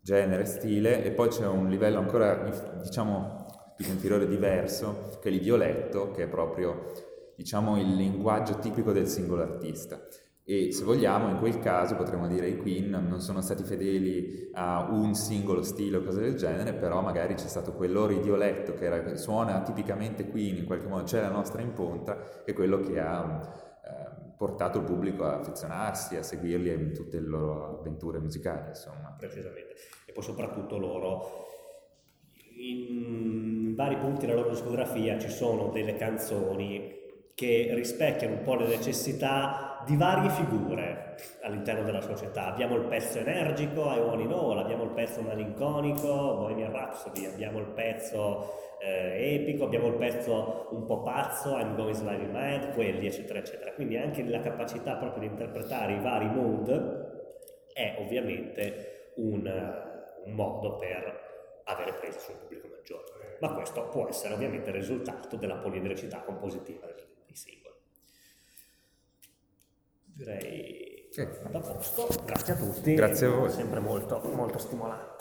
genere, stile, e poi c'è un livello ancora, diciamo, più inferiore diverso, che è l'idioletto, che è proprio, diciamo, il linguaggio tipico del singolo artista e se vogliamo in quel caso potremmo dire i Queen non sono stati fedeli a un singolo stile o cose del genere, però magari c'è stato quel loro idioletto che era, suona tipicamente Queen, in qualche modo c'è la nostra impronta, è quello che ha eh, portato il pubblico a affezionarsi, a seguirli in tutte le loro avventure musicali, insomma. Precisamente. E poi soprattutto loro in vari punti della loro discografia ci sono delle canzoni che rispecchiano un po' le necessità di varie figure all'interno della società. Abbiamo il pezzo energico, I Want It All, abbiamo il pezzo malinconico, Bohemian Rhapsody, abbiamo il pezzo eh, epico, abbiamo il pezzo un po' pazzo, I'm Going Slightly Mad, quelli, eccetera, eccetera. Quindi anche la capacità proprio di interpretare i vari mood è ovviamente un, un modo per avere presa su un pubblico maggiore. Ma questo può essere ovviamente il risultato della poliedricità compositiva del i singoli. Direi che a posto, grazie a tutti. Grazie a voi. Sempre molto, molto stimolante.